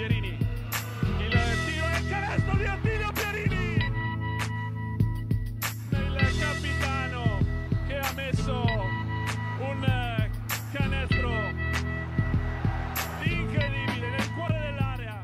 Pierini. Il tiro e il canestro di Attilio Pierini. Il capitano che ha messo un canestro incredibile nel cuore dell'area.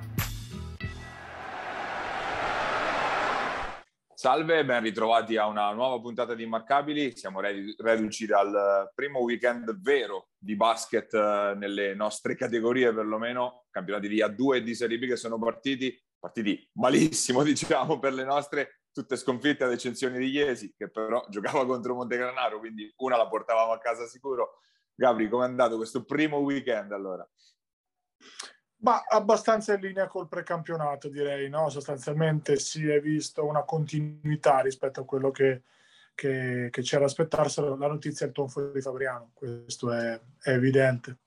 Salve, ben ritrovati a una nuova puntata di Immarcabili. Siamo reduci dal primo weekend vero di basket eh, nelle nostre categorie, perlomeno campionati di A2 e di Serie B che sono partiti, partiti malissimo diciamo per le nostre, tutte sconfitte ad eccezione di Iesi che però giocava contro Montegranaro, quindi una la portavamo a casa sicuro. Gabri, com'è andato questo primo weekend allora? Ma abbastanza in linea col precampionato, direi, no? Sostanzialmente si è visto una continuità rispetto a quello che, che, che c'era da aspettarselo. La notizia è il tonfo di Fabriano, questo è, è evidente.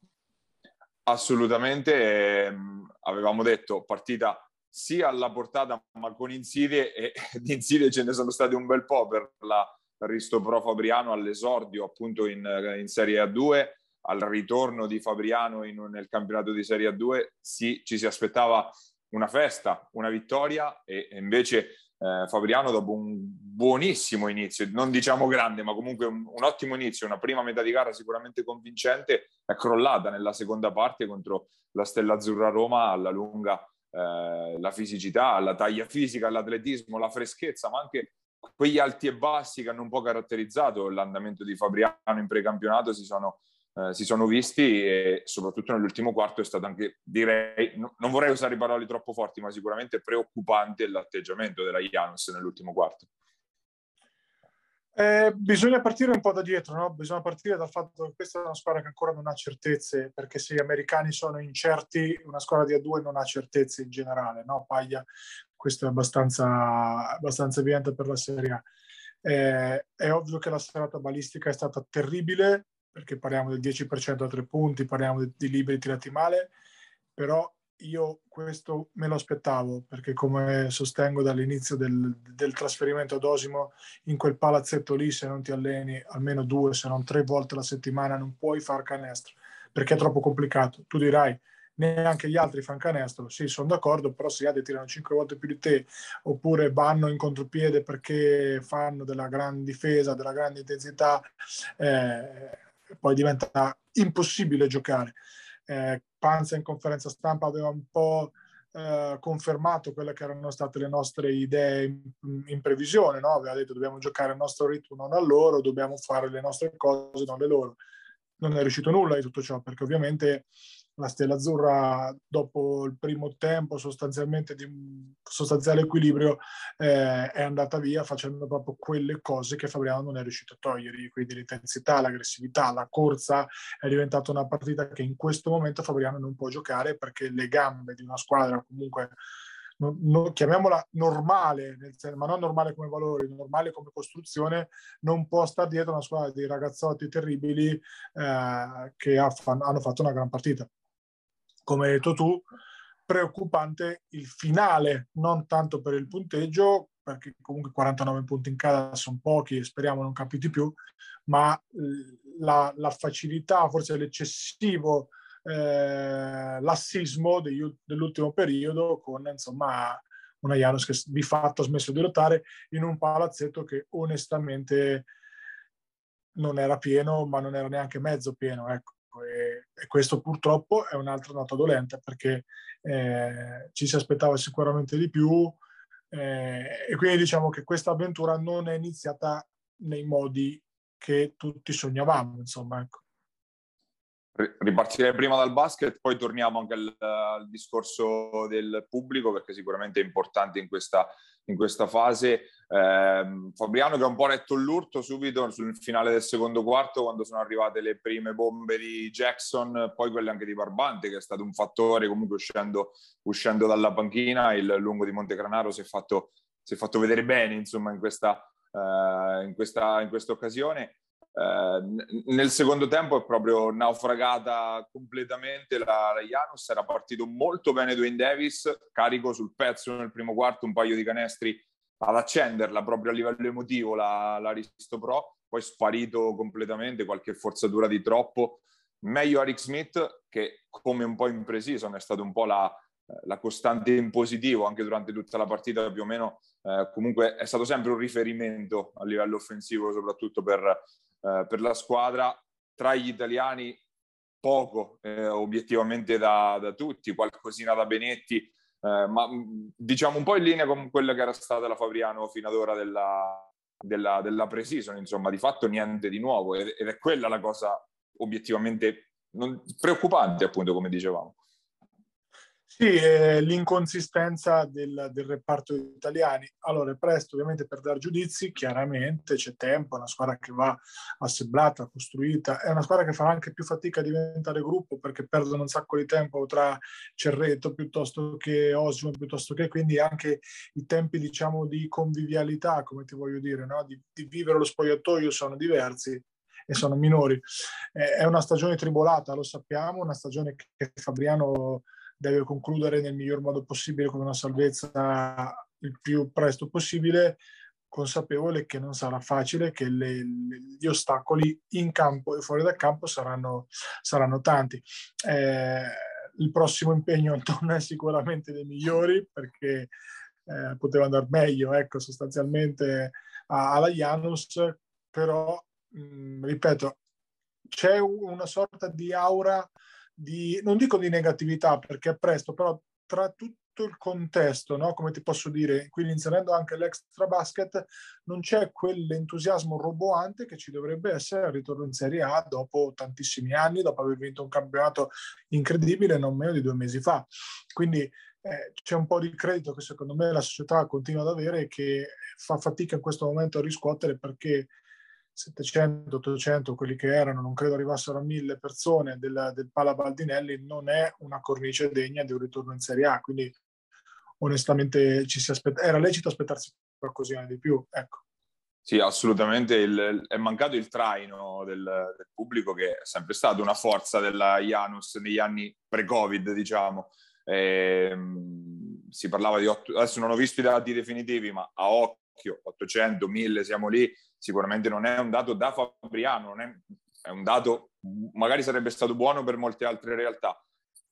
Assolutamente, eh, avevamo detto partita sia alla portata ma con insidie e di insidie ce ne sono state un bel po' per la Risto Pro Fabriano all'esordio appunto in, in Serie A2 al ritorno di Fabriano in, nel campionato di Serie A2 sì, ci si aspettava una festa, una vittoria e, e invece eh, Fabriano dopo un buonissimo inizio, non diciamo grande ma comunque un, un, ottimo inizio, una prima metà di gara sicuramente convincente, è crollata nella seconda parte contro la Stella Azzurra Roma alla lunga eh, la fisicità, la taglia fisica, l'atletismo, la freschezza ma anche quegli alti e bassi che hanno un po' caratterizzato l'andamento di Fabriano in precampionato si sono eh, si sono visti e soprattutto nell'ultimo quarto è stato anche, direi, no, non vorrei usare parole troppo forti, ma sicuramente preoccupante l'atteggiamento della Janus nell'ultimo quarto. Eh, bisogna partire un po' da dietro, no? bisogna partire dal fatto che questa è una squadra che ancora non ha certezze, perché se gli americani sono incerti, una squadra di A2 non ha certezze in generale, no? Paglia, questo è abbastanza, abbastanza evidente per la Serie A. Eh, è ovvio che la serata balistica è stata terribile, perché parliamo del 10% a tre punti, parliamo di, di liberi tirati male, però io questo me lo aspettavo perché come sostengo dall'inizio del, del, trasferimento ad Osimo in quel palazzetto lì se non ti alleni almeno due se non tre volte alla settimana non puoi far canestro perché è troppo complicato. Tu dirai neanche gli altri fanno canestro. Sì sono d'accordo però se gli altri tirano cinque volte più di te oppure vanno in contropiede perché fanno della gran difesa della grande intensità eh, poi diventa impossibile giocare. Eh, Panza in conferenza stampa aveva un po' eh, confermato quelle che erano state le nostre idee in, in previsione, no? aveva detto dobbiamo giocare il nostro ritmo, non a loro, dobbiamo fare le nostre cose, non le loro. Non è riuscito nulla di tutto ciò, perché ovviamente la Stella Azzurra dopo il primo tempo sostanzialmente di sostanziale equilibrio eh, è andata via facendo proprio quelle cose che Fabriano non è riuscito a togliere, quindi l'intensità, l'aggressività, la corsa è diventata una partita che in questo momento Fabriano non può giocare perché le gambe di una squadra comunque No, no, chiamiamola normale, senso, ma non normale come valore, normale come costruzione, non può stare dietro una squadra di ragazzotti terribili eh, che ha, hanno fatto una gran partita come hai detto tu, preoccupante il finale, non tanto per il punteggio, perché comunque 49 punti in casa sono pochi e speriamo non capiti più, ma la, la facilità, forse l'eccessivo eh, lassismo degli, dell'ultimo periodo con insomma una Janus che di fatto ha smesso di lottare in un palazzetto che onestamente non era pieno, ma non era neanche mezzo pieno. Ecco. E, questo purtroppo è un'altra nota dolente perché eh, ci si aspettava sicuramente di più eh, e quindi diciamo che questa avventura non è iniziata nei modi che tutti sognavamo, insomma. Ecco. Ripartirei prima dal basket, poi torniamo anche al, al discorso del pubblico perché sicuramente è importante in questa, in questa fase. Eh, Fabriano che ha un po' retto l'urto subito sul finale del secondo quarto quando sono arrivate le prime bombe di Jackson, poi quelle anche di Barbante che è stato un fattore comunque uscendo, uscendo dalla panchina, il lungo di Montegranaro si è fatto, si è fatto vedere bene insomma in questa, eh, in questa, in questa occasione. Eh, nel secondo tempo è proprio naufragata completamente la, la Janus, era partito molto bene Dwayne Davis, carico sul pezzo nel primo quarto, un paio di canestri ad accenderla proprio a livello emotivo la, la Risto Pro, poi sparito completamente, qualche forzatura di troppo. Meglio Eric Smith che come un po' impreciso è stato un po' la, la costante in positivo anche durante tutta la partita più o meno eh, comunque è stato sempre un riferimento a livello offensivo soprattutto per, eh, per la squadra tra gli italiani poco eh, obiettivamente da, da, tutti qualcosina da Benetti eh, ma diciamo un po' in linea con quella che era stata la Fabriano fino ad ora della, della, della pre-season insomma di fatto niente di nuovo ed, ed è quella la cosa obiettivamente non, preoccupante appunto come dicevamo sì, eh, l'inconsistenza del, del, reparto italiani. Allora, è presto ovviamente per dare giudizi, chiaramente c'è tempo, è una squadra che va assemblata, costruita, è una squadra che farà anche più fatica a diventare gruppo perché perdono un sacco di tempo tra Cerreto piuttosto che Osimo, piuttosto che quindi anche i tempi diciamo di convivialità, come ti voglio dire, no? di, di vivere lo spogliatoio sono diversi e sono minori. È una stagione tribolata, lo sappiamo, una stagione che Fabriano deve concludere nel miglior modo possibile con una salvezza il più presto possibile, consapevole che non sarà facile, che le, gli ostacoli in campo e fuori dal campo saranno, saranno tanti. Eh, il prossimo impegno non è sicuramente dei migliori perché eh, poteva andare meglio, ecco, sostanzialmente alla Janus, però, mh, mm, ripeto, c'è una sorta di aura di, non dico di negatività perché è presto, però tra tutto il contesto, no? come ti posso dire, quindi inserendo anche l'extra basket, non c'è quell'entusiasmo roboante che ci dovrebbe essere al ritorno in Serie A dopo tantissimi anni, dopo aver vinto un campionato incredibile non meno di due mesi fa. Quindi eh, c'è un po' di credito che secondo me la società continua ad avere e che fa fatica in questo momento a riscuotere perché 700, 800, quelli che erano, non credo arrivassero a 1000 persone del, del Pala Baldinelli, non è una cornice degna di un ritorno in Serie A. Quindi onestamente aspetta, era lecito aspettarsi qualcosina di più. Ecco. Sì, assolutamente. Il, è mancato il traino del, del, pubblico che è sempre stato una forza della Janus negli anni pre-Covid, diciamo. E, ehm, si parlava di 8, adesso non ho visto i dati definitivi, ma a occhio 800, 1000 siamo lì sicuramente non è un dato da Fabriano, è, è, un dato, magari sarebbe stato buono per molte altre realtà,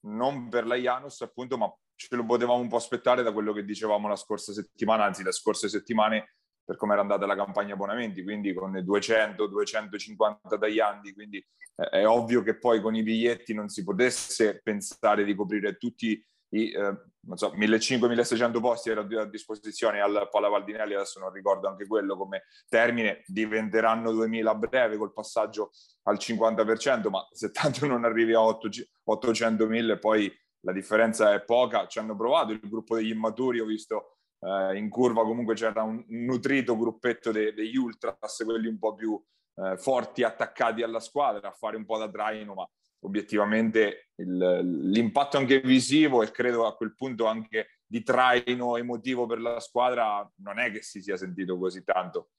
non per la Janus appunto, ma ce lo potevamo un po' aspettare da quello che dicevamo la scorsa settimana, anzi le scorse settimane per come era andata la campagna abbonamenti, quindi con 200-250 tagliandi, quindi è ovvio che poi con i biglietti non si potesse pensare di coprire tutti i eh, so, 1500-1600 posti erano a disposizione al Pala Valdinelli, adesso non ricordo anche quello come termine, diventeranno 2000 a breve col passaggio al 50%, ma se tanto non arrivi a 800.000 poi la differenza è poca, ci hanno provato il gruppo degli immaturi, ho visto eh, in curva comunque c'era un nutrito gruppetto de- degli ultras, quelli un po' più eh, forti, attaccati alla squadra, a fare un po' da traino, ma obiettivamente il, l'impatto anche visivo e credo a quel punto anche di traino emotivo per la squadra non è che si sia sentito così tanto.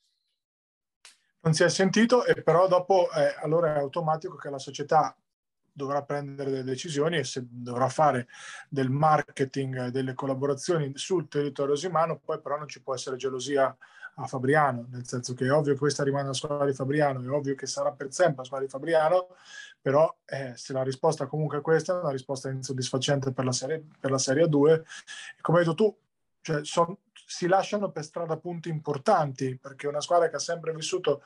Non si è sentito e però dopo eh, allora è automatico che la società dovrà prendere delle decisioni e se dovrà fare del marketing, delle collaborazioni sul territorio osimano, poi però non ci può essere gelosia a Fabriano, nel senso che è ovvio che questa rimane la squadra di Fabriano, è ovvio che sarà per sempre la squadra di Fabriano, però eh, se la risposta comunque è questa, è una risposta insoddisfacente per la Serie, per la serie 2, e come hai detto tu, cioè son, si lasciano per strada punti importanti, perché una squadra che ha sempre vissuto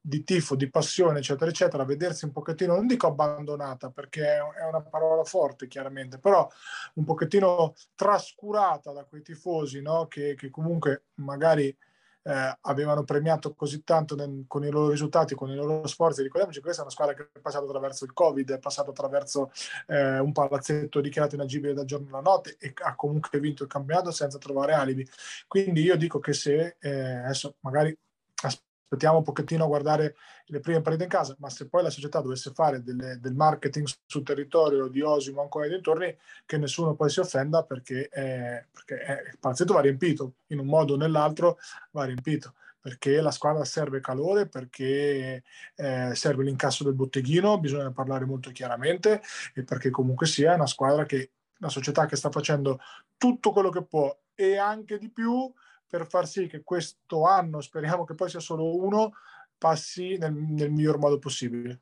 di tifo, di passione, eccetera, eccetera, vedersi un pochettino, non dico abbandonata, perché è una parola forte chiaramente, però un pochettino trascurata da quei tifosi, no? che, che comunque magari eh, avevano premiato così tanto nel, con i loro risultati, con i loro sforzi. Ricordiamoci che questa è una squadra che è passata attraverso il Covid, è passata attraverso eh, un palazzetto dichiarato inagibile da giorno alla notte e ha comunque vinto il campionato senza trovare alibi. Quindi io dico che se eh, adesso magari aspettiamo un pochettino a guardare le prime partite in casa, ma se poi la società dovesse fare delle, del marketing sul territorio di Osimo ancora nei dintorni, che nessuno poi si offenda perché, eh, perché eh, il palazzetto va riempito, in un modo o nell'altro va riempito perché la squadra serve calore, perché eh, serve l'incasso del botteghino, bisogna parlare molto chiaramente e perché comunque sia una squadra che, una società che sta facendo tutto quello che può e anche di più per far sì che questo anno, speriamo che poi sia solo uno, passi nel, nel miglior modo possibile.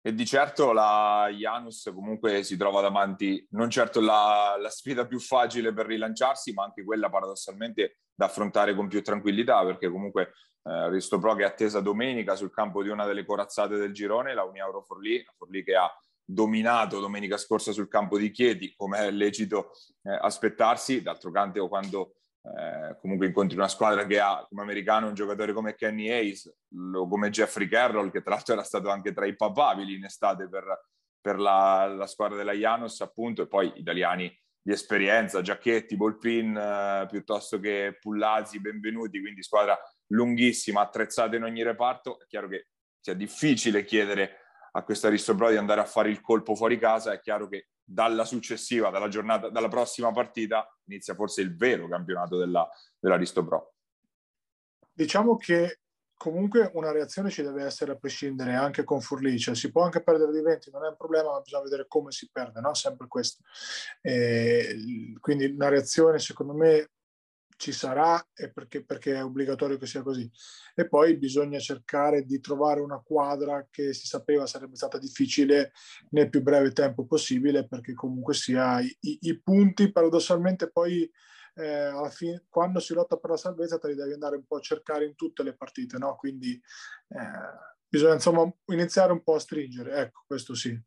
E di certo la Janus comunque si trova davanti non certo la, la, sfida più facile per rilanciarsi, ma anche quella paradossalmente da affrontare con più tranquillità, perché comunque eh, Risto Pro che è attesa domenica sul campo di una delle corazzate del girone, la Uniauro Forlì, Forlì che ha dominato domenica scorsa sul campo di Chieti, come è lecito eh, aspettarsi, d'altro canto quando eh, comunque incontri una squadra che ha come americano un giocatore come Kenny Hayes o come Jeffrey Carroll, che tra l'altro era stato anche tra i papabili in estate per, per la, la, squadra della Janus, appunto, e poi italiani di esperienza, Giacchetti, Bolpin, eh, piuttosto che Pullazzi, benvenuti, quindi squadra lunghissima, attrezzata in ogni reparto. È chiaro che sia difficile chiedere a questa Aristobro di andare a fare il colpo fuori casa, è chiaro che dalla successiva, dalla giornata, dalla prossima partita inizia forse il vero campionato della, dell'Aristo Pro. Diciamo che comunque una reazione ci deve essere a prescindere anche con Furlice. Cioè, si può anche perdere di 20, non è un problema, ma bisogna vedere come si perde, no? Sempre questo. E, quindi una reazione, secondo me, ci sarà e perché, perché, è obbligatorio che sia così. E poi bisogna cercare di trovare una quadra che si sapeva sarebbe stata difficile nel più breve tempo possibile, perché comunque sia i, i punti paradossalmente poi eh, alla fine, quando si lotta per la salvezza te li devi andare un po' a cercare in tutte le partite, no? Quindi eh, bisogna insomma iniziare un po' a stringere, ecco, questo sì.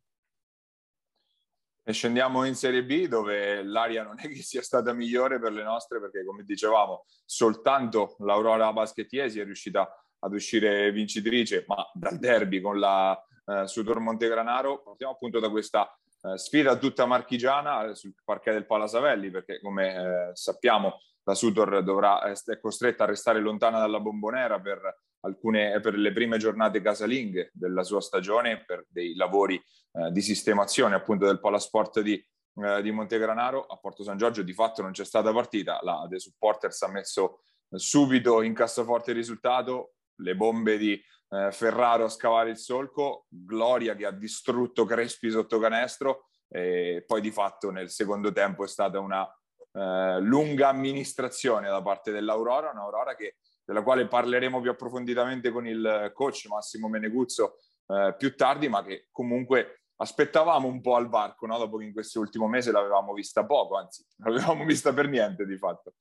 E scendiamo in Serie B dove l'aria non è che sia stata migliore per le nostre perché come dicevamo soltanto l'Aurora Baschettiesi è riuscita ad uscire vincitrice ma dal derby con la eh, Sudor Montegranaro. Partiamo appunto da questa eh, sfida tutta marchigiana eh, sul parquet del Palasavelli perché come eh, sappiamo la Sudor dovrà, è costretta a restare lontana dalla bombonera per, alcune, per le prime giornate casalinghe della sua stagione per dei lavori eh, di sistemazione appunto del Palasport di, eh, di Montegranaro. A Porto San Giorgio di fatto non c'è stata partita, la The Supporters ha messo subito in cassaforte il risultato, le bombe di eh, Ferraro a scavare il solco, Gloria che ha distrutto Crespi sotto canestro. E poi di fatto nel secondo tempo è stata una eh, lunga amministrazione da parte dell'Aurora, un'Aurora che, della quale parleremo più approfonditamente con il coach Massimo Meneguzzo eh, più tardi, ma che comunque aspettavamo un po' al varco, no? dopo che in questo ultimo mese l'avevamo vista poco, anzi, non l'avevamo vista per niente di fatto.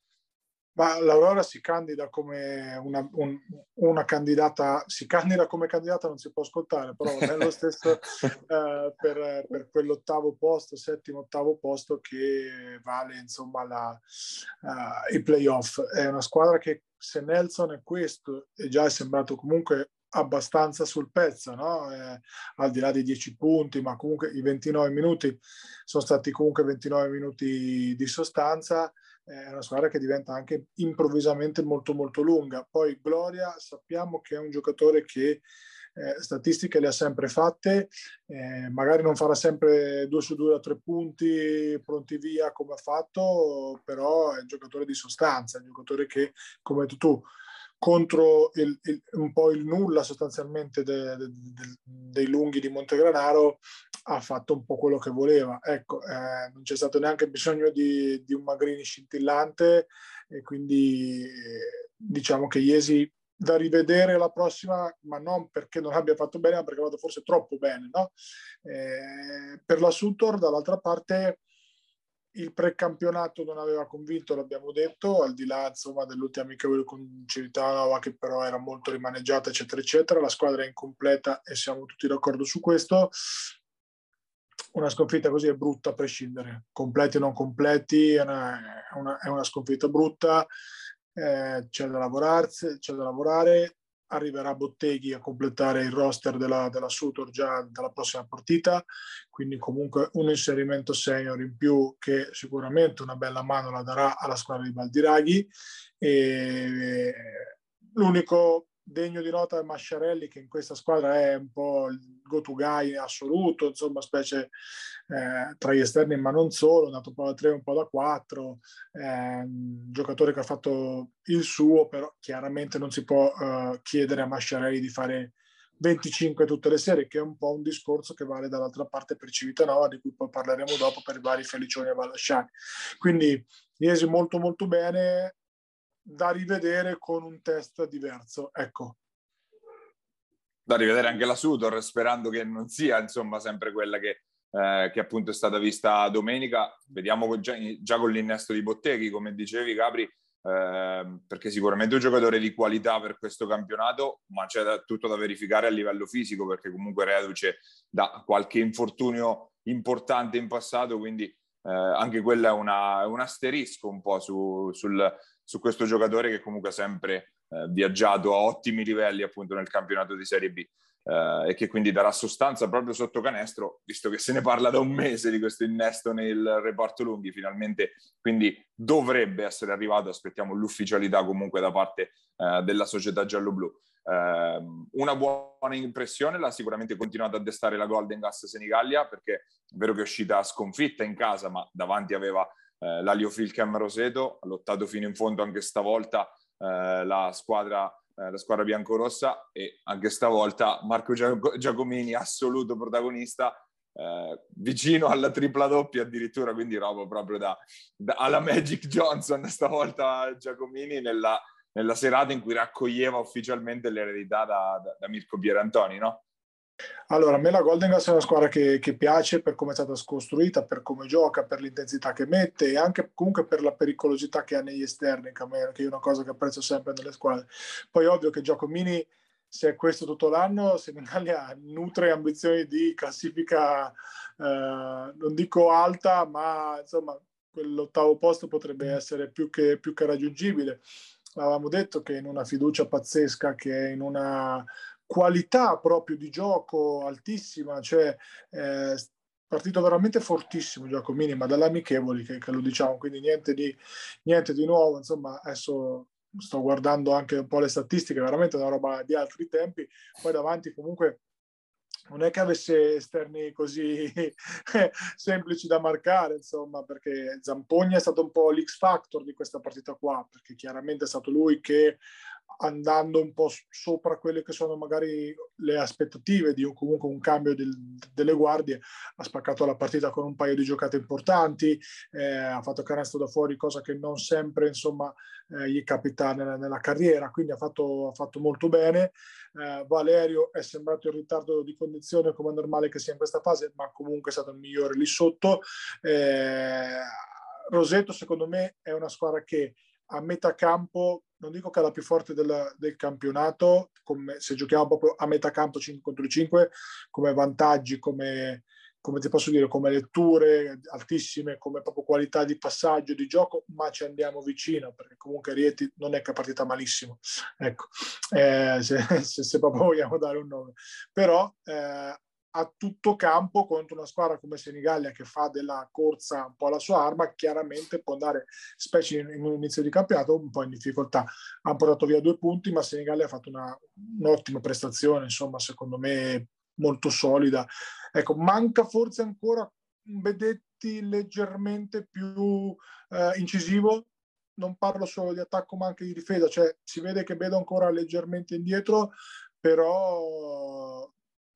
Ma l'Aurora si candida come una, un, una, candidata, si candida come candidata, non si può ascoltare, però è lo stesso eh, per, per, quell'ottavo posto, settimo, ottavo posto che vale insomma la, uh, i playoff. È una squadra che se Nelson è questo e già è sembrato comunque abbastanza sul pezzo, no? eh, al di là dei 10 punti, ma comunque i 29 minuti sono stati comunque 29 minuti di sostanza. È una squadra che diventa anche improvvisamente molto molto lunga. Poi Gloria sappiamo che è un giocatore che eh, statistiche le ha sempre fatte, eh, magari non farà sempre due su due a tre punti pronti via come ha fatto, però è un giocatore di sostanza, è un giocatore che, come hai detto tu, contro il, il, un po' il nulla sostanzialmente de, de, de, dei lunghi di Montegranaro ha fatto un po' quello che voleva. Ecco, eh, non c'è stato neanche bisogno di, di un Magrini scintillante e quindi eh, diciamo che Iesi da rivedere la prossima, ma non perché non abbia fatto bene, ma perché ha fatto forse troppo bene. No? Eh, per la Sutor, dall'altra parte, il precampionato non aveva convinto, l'abbiamo detto, al di là insomma, dell'ultima amichevole con Civitanova che però era molto rimaneggiata, eccetera, eccetera. La squadra è incompleta e siamo tutti d'accordo su questo. Una sconfitta così è brutta a prescindere, completi o non completi, è una, è una, è una sconfitta brutta, eh, c'è, da lavorarsi, c'è da lavorare arriverà Botteghi a completare il roster della, della Sutor già dalla prossima partita, quindi comunque un inserimento senior in più che sicuramente una bella mano la darà alla squadra di Baldiraghi. E l'unico degno di nota è Masciarelli che in questa squadra è un po' il go-to guy assoluto, insomma specie eh, tra gli esterni ma non solo, è andato un po' da 3 un po' da 4, eh, giocatore che ha fatto il suo, però chiaramente non si può eh, chiedere a Masciarelli di fare 25 tutte le serie, che è un po' un discorso che vale dall'altra parte per Civitanova, di cui poi parleremo dopo per i vari Felicioni e Vallasciani. Quindi Iesi molto molto bene, da rivedere con un test diverso. Ecco. da rivedere anche la Sudor, sperando che non sia insomma sempre quella che, eh, che appunto è stata vista domenica. Vediamo già, già con l'innesto di Botteghi, come dicevi Capri, eh, perché sicuramente un giocatore di qualità per questo campionato, ma c'è da, tutto da verificare a livello fisico, perché comunque reduce da qualche infortunio importante in passato, quindi eh, anche quello è, una, un asterisco un po' su, sul, su questo giocatore che comunque ha sempre eh, viaggiato a ottimi livelli appunto nel campionato di Serie B eh, e che quindi darà sostanza proprio sotto canestro, visto che se ne parla da un mese di questo innesto nel reparto lunghi, finalmente quindi dovrebbe essere arrivato, aspettiamo l'ufficialità comunque da parte eh, della società giallo-blu. Eh, una buona impressione l'ha sicuramente continuato a destare la Golden Gas Senigallia perché è vero che è uscita sconfitta in casa ma davanti aveva eh, l'Alio Filcam Roseto, ha lottato fino in fondo anche stavolta eh, la squadra eh, la squadra biancorossa e anche stavolta Marco Giacomini assoluto protagonista eh, vicino alla tripla doppia addirittura quindi roba proprio da, da alla Magic Johnson stavolta Giacomini nella, nella, serata in cui raccoglieva ufficialmente l'eredità da, da, da Mirko Pierantoni no? Allora, a me la Golden Gas è una squadra che, che, piace per come è stata costruita, per come gioca, per l'intensità che mette e anche comunque per la pericolosità che ha negli esterni, che è una cosa che apprezzo sempre nelle squadre. Poi ovvio che Giacomini, se è questo tutto l'anno, Senigallia nutre ambizioni di classifica, eh, non dico alta, ma insomma quell'ottavo posto potrebbe essere più che, più che raggiungibile. Avevamo detto che in una fiducia pazzesca, che in una qualità proprio di gioco altissima, cioè eh, partito veramente fortissimo Giacomini, ma dall'amichevoli che, che, lo diciamo, quindi niente di, niente di nuovo, insomma adesso sto guardando anche un po' le statistiche, veramente una roba di altri tempi, poi davanti comunque non è che avesse esterni così semplici da marcare, insomma, perché Zampogna è stato un po' l'X factor di questa partita qua, perché chiaramente è stato lui che andando un po' sopra quelle che sono magari le aspettative di un, comunque un cambio del, delle guardie, ha spaccato la partita con un paio di giocate importanti, eh, ha fatto canestro da fuori, cosa che non sempre insomma eh, gli capita nella, nella, carriera, quindi ha fatto, ha fatto molto bene. Eh, Valerio è sembrato in ritardo di condizione come è normale che sia in questa fase, ma comunque è stato il migliore lì sotto. Eh, Roseto secondo me è una squadra che a metà campo, non dico che è la più forte del, del campionato, come, se giochiamo proprio a metà campo 5 contro 5, come vantaggi, come, come ti posso dire, come letture altissime, come proprio qualità di passaggio, di gioco, ma ci andiamo vicino, perché comunque Rieti non è che è partita malissimo, ecco, eh, se, se, se, proprio vogliamo dare un nome. Però eh, a tutto campo contro una squadra come Senigallia che fa della corsa un po' la sua arma, chiaramente può andare, specie in, un inizio di campionato, un po' in difficoltà. Hanno portato via due punti, ma Senigallia ha fatto una, un'ottima prestazione, insomma, secondo me molto solida. Ecco, manca forse ancora un Bedetti leggermente più eh, incisivo, non parlo solo di attacco ma anche di difesa, cioè si vede che vedo ancora leggermente indietro, però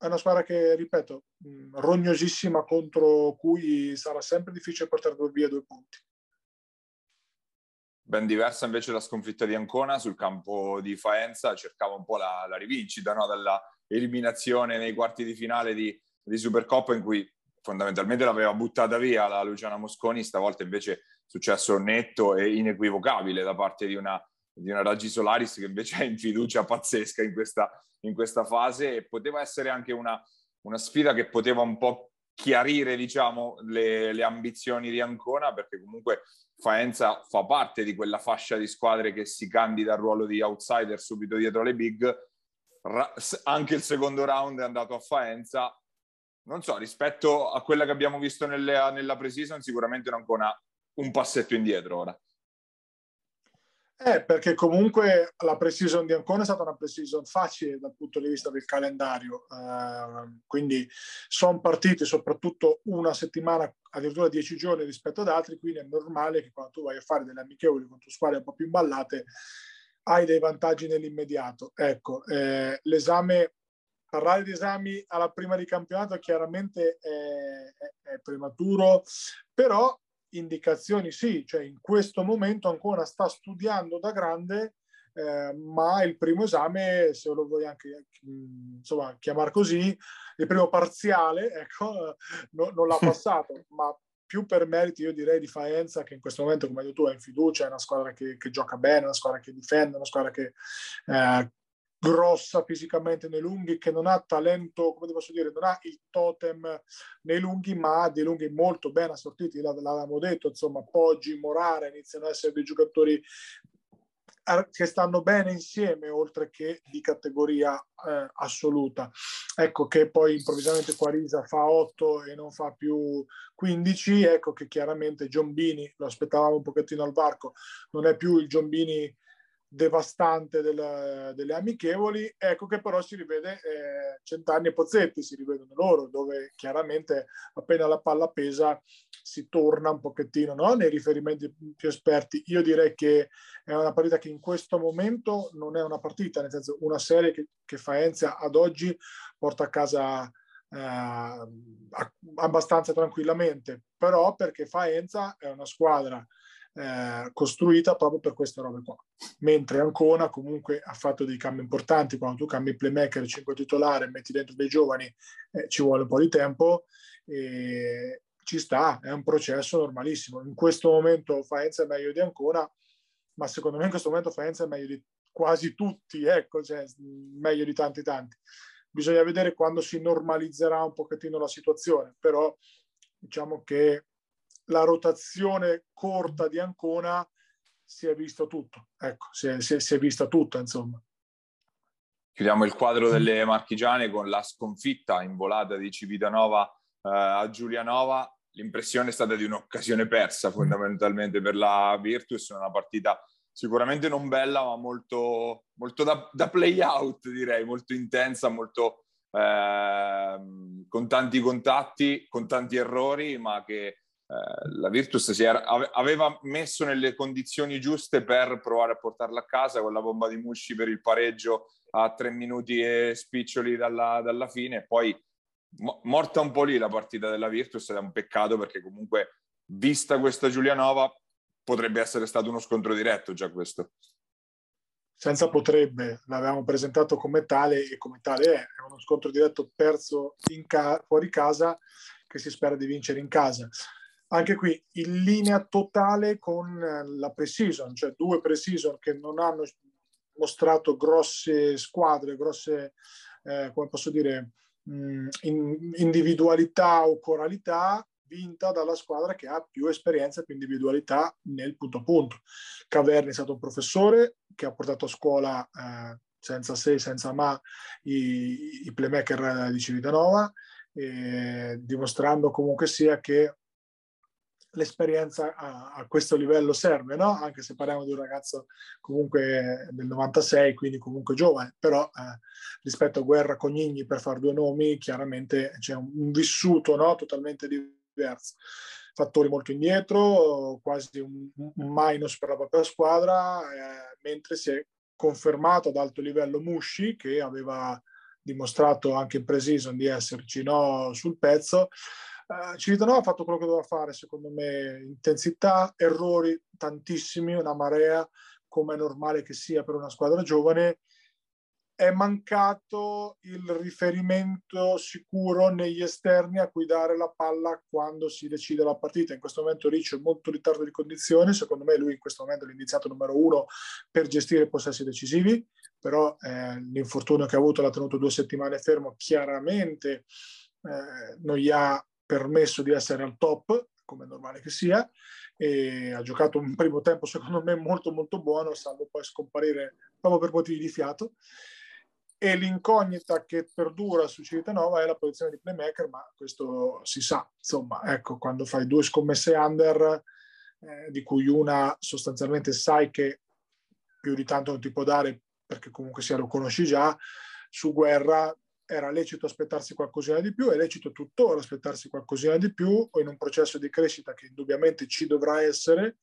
è una squadra che, ripeto, rognosissima contro cui sarà sempre difficile portare via due punti. Ben diversa invece la sconfitta di Ancona sul campo di Faenza, cercava un po' la, la rivincita no? dalla eliminazione nei quarti di finale di, di Supercoppa in cui fondamentalmente l'aveva buttata via la Luciana Mosconi, stavolta invece successo netto e inequivocabile da parte di una, di una Raggi Solaris che invece è in fiducia pazzesca in questa, in questa fase e poteva essere anche una, una sfida che poteva un po' chiarire diciamo, le, le, ambizioni di Ancona perché comunque Faenza fa parte di quella fascia di squadre che si candida al ruolo di outsider subito dietro le big. Ra- anche il secondo round è andato a Faenza. Non so, rispetto a quella che abbiamo visto nelle, nella pre-season sicuramente Ancona un passetto indietro ora eh, perché comunque la pre-season di Ancona è stata una pre-season facile dal punto di vista del calendario, eh, quindi sono partiti soprattutto una settimana, addirittura dieci giorni rispetto ad altri, quindi è normale che quando tu vai a fare delle amichevoli contro squadre un po' più imballate hai dei vantaggi nell'immediato. Ecco, eh, l'esame, parlare di esami alla prima di campionato chiaramente è, è, è prematuro, però indicazioni sì, cioè in questo momento ancora sta studiando da grande eh, ma il primo esame, se lo vuoi anche insomma, chiamare così, il primo parziale, ecco, no, non l'ha passato, ma più per meriti io direi di Faenza che in questo momento come hai detto tu è in fiducia, è una squadra che, che gioca bene, una squadra che difende, una squadra che eh, grossa fisicamente nei lunghi, che non ha talento, come posso dire, non ha il totem nei lunghi, ma ha dei lunghi molto ben assortiti, l'avevamo detto, insomma, Poggi, Morare iniziano ad essere dei giocatori che stanno bene insieme oltre che di categoria eh, assoluta. Ecco che poi improvvisamente Quarisa fa 8 e non fa più 15, ecco che chiaramente Giombini, lo aspettavamo un pochettino al varco, non è più il Giombini devastante del, delle amichevoli, ecco che però si rivede eh, Centanni e Pozzetti, si rivedono loro, dove chiaramente appena la palla pesa si torna un pochettino no? nei riferimenti più esperti. Io direi che è una partita che in questo momento non è una partita, nel senso una serie che, che Faenza ad oggi porta a casa eh, abbastanza tranquillamente, però perché Faenza è una squadra eh, costruita proprio per queste robe qua. Mentre Ancona comunque ha fatto dei cambi importanti, quando tu cambi playmaker, 5 titolare, metti dentro dei giovani, eh, ci vuole un po' di tempo e ci sta, è un processo normalissimo. In questo momento Faenza è meglio di Ancona, ma secondo me in questo momento Faenza è meglio di quasi tutti, ecco, cioè meglio di tanti tanti. Bisogna vedere quando si normalizzerà un pochettino la situazione, però diciamo che la rotazione corta di Ancona si è visto tutto, ecco, si è, si è, si è vista tutta, insomma. Chiudiamo il quadro delle marchigiane con la sconfitta in volata di Civitanova eh, a Giulianova, l'impressione è stata di un'occasione persa fondamentalmente per la Virtus, una partita sicuramente non bella ma molto, molto da, da play out direi, molto intensa, molto eh, con tanti contatti, con tanti errori ma che la Virtus era, aveva messo nelle condizioni giuste per provare a portarla a casa con la bomba di Musci per il pareggio a tre minuti e spiccioli dalla, dalla fine poi morta un po' lì la partita della Virtus ed è un peccato perché comunque vista questa Giulianova potrebbe essere stato uno scontro diretto già questo. Senza potrebbe, l'avevamo presentato come tale e come tale è, è uno scontro diretto perso ca- fuori casa che si spera di vincere in casa. Anche qui in linea totale con la pre-season, cioè due pre-season che non hanno mostrato grosse squadre, grosse, eh, come posso dire, mh, in, individualità o coralità vinta dalla squadra che ha più esperienza e più individualità nel punto a punto. Caverni è stato un professore che ha portato a scuola eh, senza se, senza ma i, i playmaker di Civitanova, eh, dimostrando comunque sia che l'esperienza a, a, questo livello serve, no? Anche se parliamo di un ragazzo comunque del 96, quindi comunque giovane, però eh, rispetto a Guerra Cognigni, per fare due nomi, chiaramente c'è un, un vissuto no? totalmente diverso. Fattori molto indietro, quasi un, un minus per la propria squadra, eh, mentre si è confermato ad alto livello Musci, che aveva dimostrato anche in pre-season di esserci no? sul pezzo, Uh, Civitanova ha fatto quello che doveva fare, secondo me, intensità, errori tantissimi, una marea, come è normale che sia per una squadra giovane. È mancato il riferimento sicuro negli esterni a cui dare la palla quando si decide la partita. In questo momento Riccio è molto in ritardo di condizione, secondo me lui in questo momento è l'iniziato numero uno per gestire i possessi decisivi, però eh, l'infortunio che ha avuto l'ha tenuto due settimane fermo, chiaramente eh, non gli ha permesso di essere al top, come è normale che sia, e ha giocato un primo tempo secondo me molto molto buono, salvo poi scomparire proprio per motivi di fiato. E l'incognita che perdura su Civitanova è la posizione di playmaker, ma questo si sa, insomma, ecco, quando fai due scommesse under, eh, di cui una sostanzialmente sai che più di tanto non ti può dare perché comunque sia lo conosci già, su guerra era lecito aspettarsi qualcosina di più, è lecito tuttora aspettarsi qualcosina di più o in un processo di crescita che indubbiamente ci dovrà essere,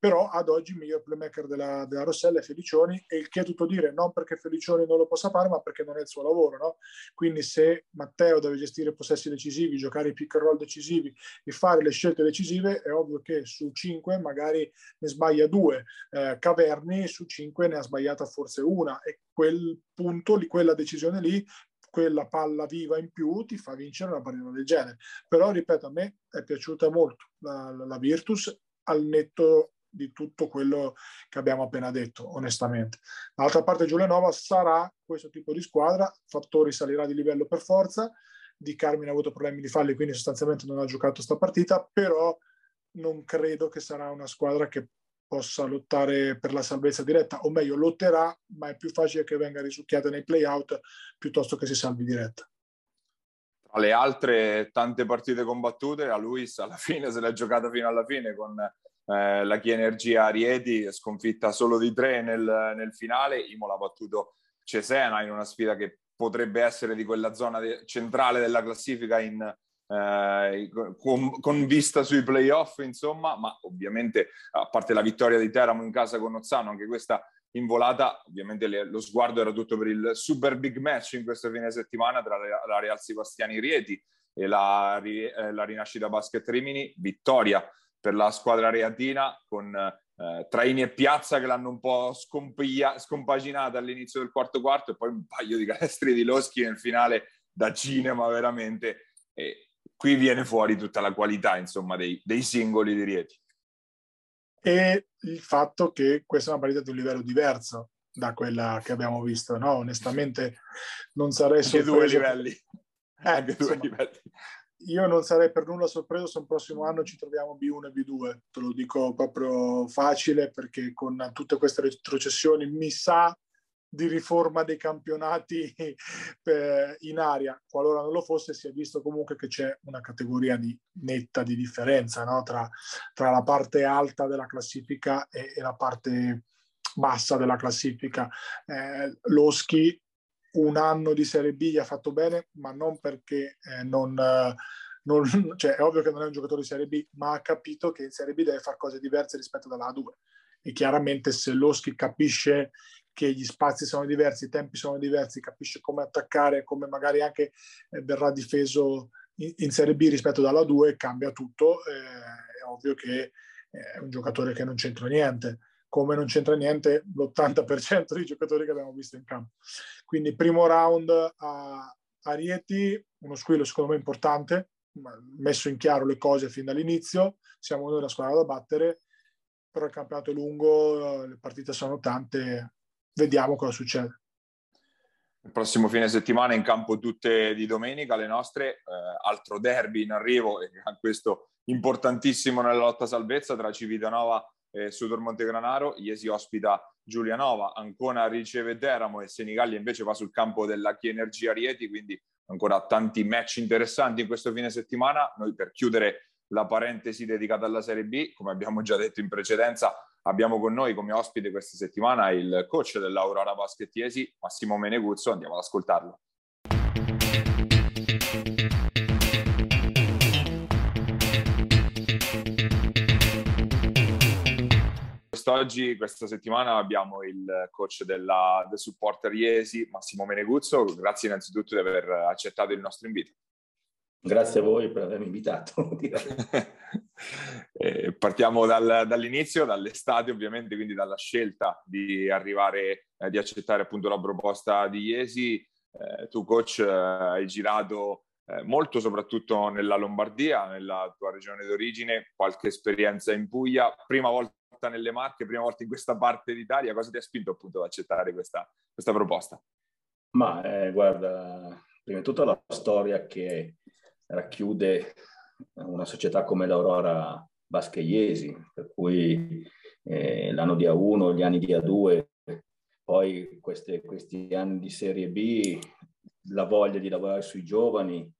però ad oggi il miglior playmaker della, della Rossella è Felicioni e il che è tutto dire, non perché Felicioni non lo possa fare, ma perché non è il suo lavoro. No? Quindi se Matteo deve gestire possessi decisivi, giocare i pick and roll decisivi e fare le scelte decisive, è ovvio che su cinque magari ne sbaglia due, eh, Caverni su cinque ne ha sbagliata forse una e quel punto, quella decisione lì quella palla viva in più ti fa vincere una partita del genere. Però, ripeto, a me è piaciuta molto la, la Virtus al netto di tutto quello che abbiamo appena detto, onestamente. D'altra parte Giulianova sarà questo tipo di squadra, Fattori salirà di livello per forza, Di Carmine ha avuto problemi di falli, quindi sostanzialmente non ha giocato questa partita, però non credo che sarà una squadra che possa lottare per la salvezza diretta, o meglio lotterà, ma è più facile che venga risucchiata nei play-out piuttosto che si salvi diretta. Tra le altre tante partite combattute, a Luis alla fine se l'è giocata fino alla fine con eh, la Chi Energia Rieti, sconfitta solo di tre nel, nel finale, Imola ha battuto Cesena in una sfida che potrebbe essere di quella zona de- centrale della classifica in, eh, con, con, vista sui playoff, insomma, ma ovviamente a parte la vittoria di Teramo in casa con Ozzano, anche questa in volata, ovviamente le, lo sguardo era tutto per il super big match in questo fine settimana tra la, la Real Sebastiani Rieti e la, eh, la Rinascita Basket Rimini, vittoria per la squadra reatina con eh, Traini e Piazza che l'hanno un po' scompiglia, scompaginata all'inizio del quarto quarto e poi un paio di canestri di Loschi nel finale da cinema veramente. E qui viene fuori tutta la qualità insomma dei, dei singoli di Rieti. E il fatto che questa è una partita di un livello diverso da quella che abbiamo visto, no? Onestamente non sarei sorpreso. Anche due livelli. Eh, Anche due insomma, livelli io non sarei per nulla sorpreso se il prossimo anno ci troviamo B1 e B2, te lo dico proprio facile perché con tutte queste retrocessioni mi sa di riforma dei campionati in aria. Qualora non lo fosse, si è visto comunque che c'è una categoria di, netta di differenza no? tra, tra, la parte alta della classifica e, e la parte bassa della classifica. Eh, Loschi un anno di Serie B gli ha fatto bene, ma non perché eh, non, non, cioè è ovvio che non è un giocatore di Serie B, ma ha capito che in Serie B deve fare cose diverse rispetto dalla A2. E chiaramente se Loschi capisce che gli spazi sono diversi, i tempi sono diversi, capisce come attaccare, come magari anche eh, verrà difeso in, in, Serie B rispetto dalla 2, cambia tutto. Eh, è ovvio che è un giocatore che non c'entra niente come non c'entra niente l'80% dei giocatori che abbiamo visto in campo. Quindi primo round a, a Rieti, uno squillo secondo me importante, messo in chiaro le cose fin dall'inizio, siamo noi la squadra da battere, però il campionato è lungo, le partite sono tante, vediamo cosa succede. Il prossimo fine settimana in campo tutte di domenica, le nostre, eh, altro derby in arrivo, e questo importantissimo nella lotta salvezza tra Civitanova eh, Sudor Montegranaro, Iesi ospita Giulianova, Ancona riceve Teramo e Senigallia invece va sul campo della Chi Energia Rieti, quindi ancora tanti match interessanti in questo fine settimana. Noi per chiudere la parentesi dedicata alla Serie B, come abbiamo già detto in precedenza, abbiamo con noi come ospite questa settimana il coach dell'Aurora Baschettiesi, Massimo Meneguzzo, andiamo ad ascoltarlo. quest'oggi, questa settimana, abbiamo il coach della, del supporter Iesi, Massimo Meneguzzo. Grazie innanzitutto di aver accettato il nostro invito. Grazie a voi per avermi invitato. eh, partiamo dal, dall'inizio, dall'estate ovviamente, quindi dalla scelta di arrivare, eh, di accettare appunto la proposta di Iesi. Eh, tu coach hai girato eh, molto soprattutto nella Lombardia, nella tua regione d'origine, qualche esperienza in Puglia, prima volta volta nelle Marche, prima volta in questa parte d'Italia, cosa ti ha spinto appunto ad accettare questa, questa proposta? Ma eh, guarda, prima di tutto la storia che racchiude una società come l'Aurora Bascheiesi, per cui eh, l'anno di A1, gli anni di A2, poi queste, questi anni di Serie B, la voglia di lavorare sui giovani,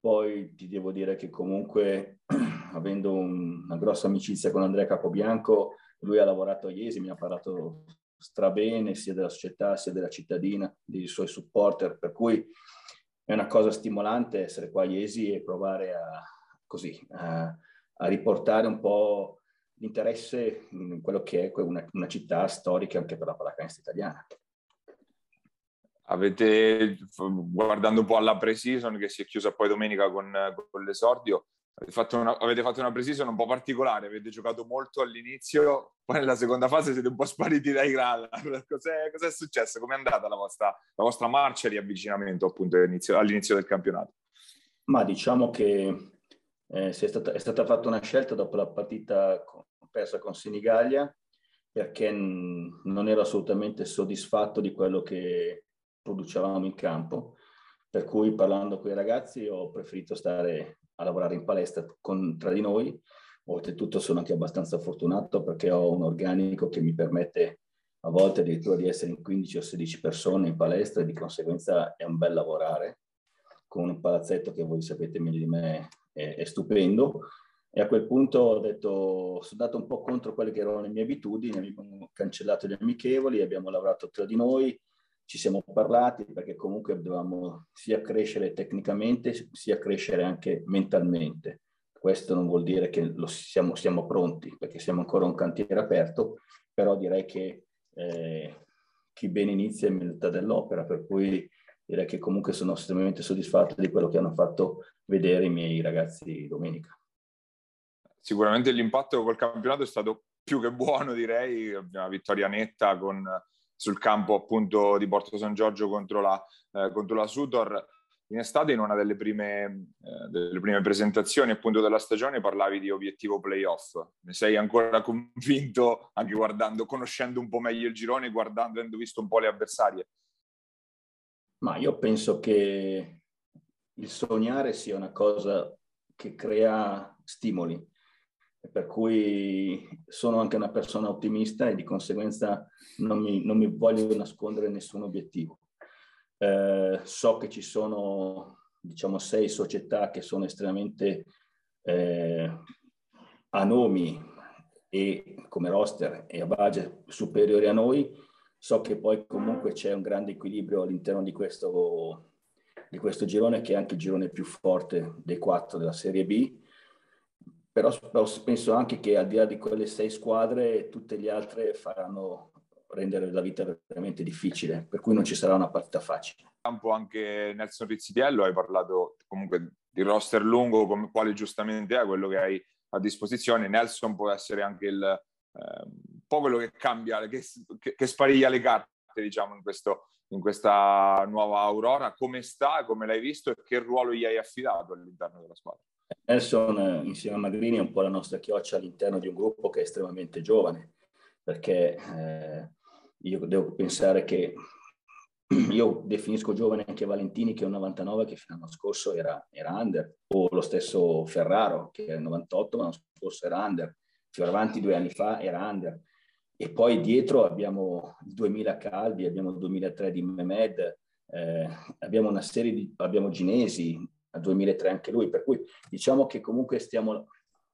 poi ti devo dire che comunque, avendo un, una grossa amicizia con Andrea Capobianco, lui ha lavorato a Iesi, mi ha parlato strabene sia della società sia della cittadina, dei suoi supporter, per cui è una cosa stimolante essere qua a Iesi e provare a, così, a, a riportare un po' l'interesse in quello che è una, una città storica anche per la pallacanestro italiana. Avete, guardando un po' alla pre-season che si è chiusa poi domenica con, con l'esordio, avete fatto, una, avete fatto una pre-season un po' particolare, avete giocato molto all'inizio, poi nella seconda fase siete un po' spariti dai grada. Cos'è, cos'è successo? Com'è andata la vostra, la vostra marcia di avvicinamento appunto all'inizio, all'inizio del campionato? Ma diciamo che eh, è, stata, è, stata, fatta una scelta dopo la partita persa con Senigallia perché non ero assolutamente soddisfatto di quello che producevamo in campo, per cui parlando con i ragazzi ho preferito stare a lavorare in palestra con, tra di noi. Oltretutto sono anche abbastanza fortunato perché ho un organico che mi permette a volte addirittura di essere in 15 o 16 persone in palestra e di conseguenza è un bel lavorare con un palazzetto che voi sapete meglio di me è, è stupendo. E a quel punto ho detto, sono andato un po' contro quelle che erano le mie abitudini, abbiamo cancellato gli amichevoli, abbiamo lavorato tra di noi, ci siamo parlati perché comunque dovevamo sia crescere tecnicamente sia crescere anche mentalmente. Questo non vuol dire che siamo, siamo, pronti perché siamo ancora un cantiere aperto, però direi che eh, chi bene inizia è metà dell'opera, per cui direi che comunque sono estremamente soddisfatto di quello che hanno fatto vedere i miei ragazzi domenica. Sicuramente l'impatto col campionato è stato più che buono, direi, una vittoria netta con sul campo appunto di Porto San Giorgio contro la, eh, contro la Sutor. In estate, in una delle prime, eh, delle prime, presentazioni appunto della stagione, parlavi di obiettivo playoff. Ne sei ancora convinto, anche guardando, conoscendo un po' meglio il girone, guardando, avendo visto un po' le avversarie? Ma io penso che il sognare sia una cosa che crea stimoli per cui sono anche una persona ottimista e di conseguenza non mi, non mi voglio nascondere nessun obiettivo. Eh, so che ci sono, diciamo, sei società che sono estremamente eh, a nomi e come roster e a budget superiori a noi. So che poi comunque c'è un grande equilibrio all'interno di questo, di questo girone, che è anche il girone più forte dei quattro della Serie B però penso anche che al di là di quelle sei squadre, tutte le altre faranno rendere la vita veramente difficile, per cui non ci sarà una partita facile. Campo anche Nelson Rizzitiello, hai parlato comunque di roster lungo, come, quale giustamente è quello che hai a disposizione. Nelson può essere anche il, eh, un po' quello che cambia, che, che, che spariglia le carte, diciamo, in, questo, in questa nuova Aurora. Come sta, come l'hai visto e che ruolo gli hai affidato all'interno della squadra? Nelson insieme a Magrini è un po' la nostra chioccia all'interno di un gruppo che è estremamente giovane, perché eh, io devo pensare che io definisco giovane anche Valentini che è un 99 che fino all'anno scorso era, era under, o lo stesso Ferraro che il 98 ma l'anno scorso era under, Fioravanti due anni fa era under. E poi dietro abbiamo il 2000 Calvi, abbiamo il 2003 di Mehmed, eh, abbiamo una serie di, abbiamo Ginesi, a 2003 anche lui, per cui diciamo che comunque stiamo,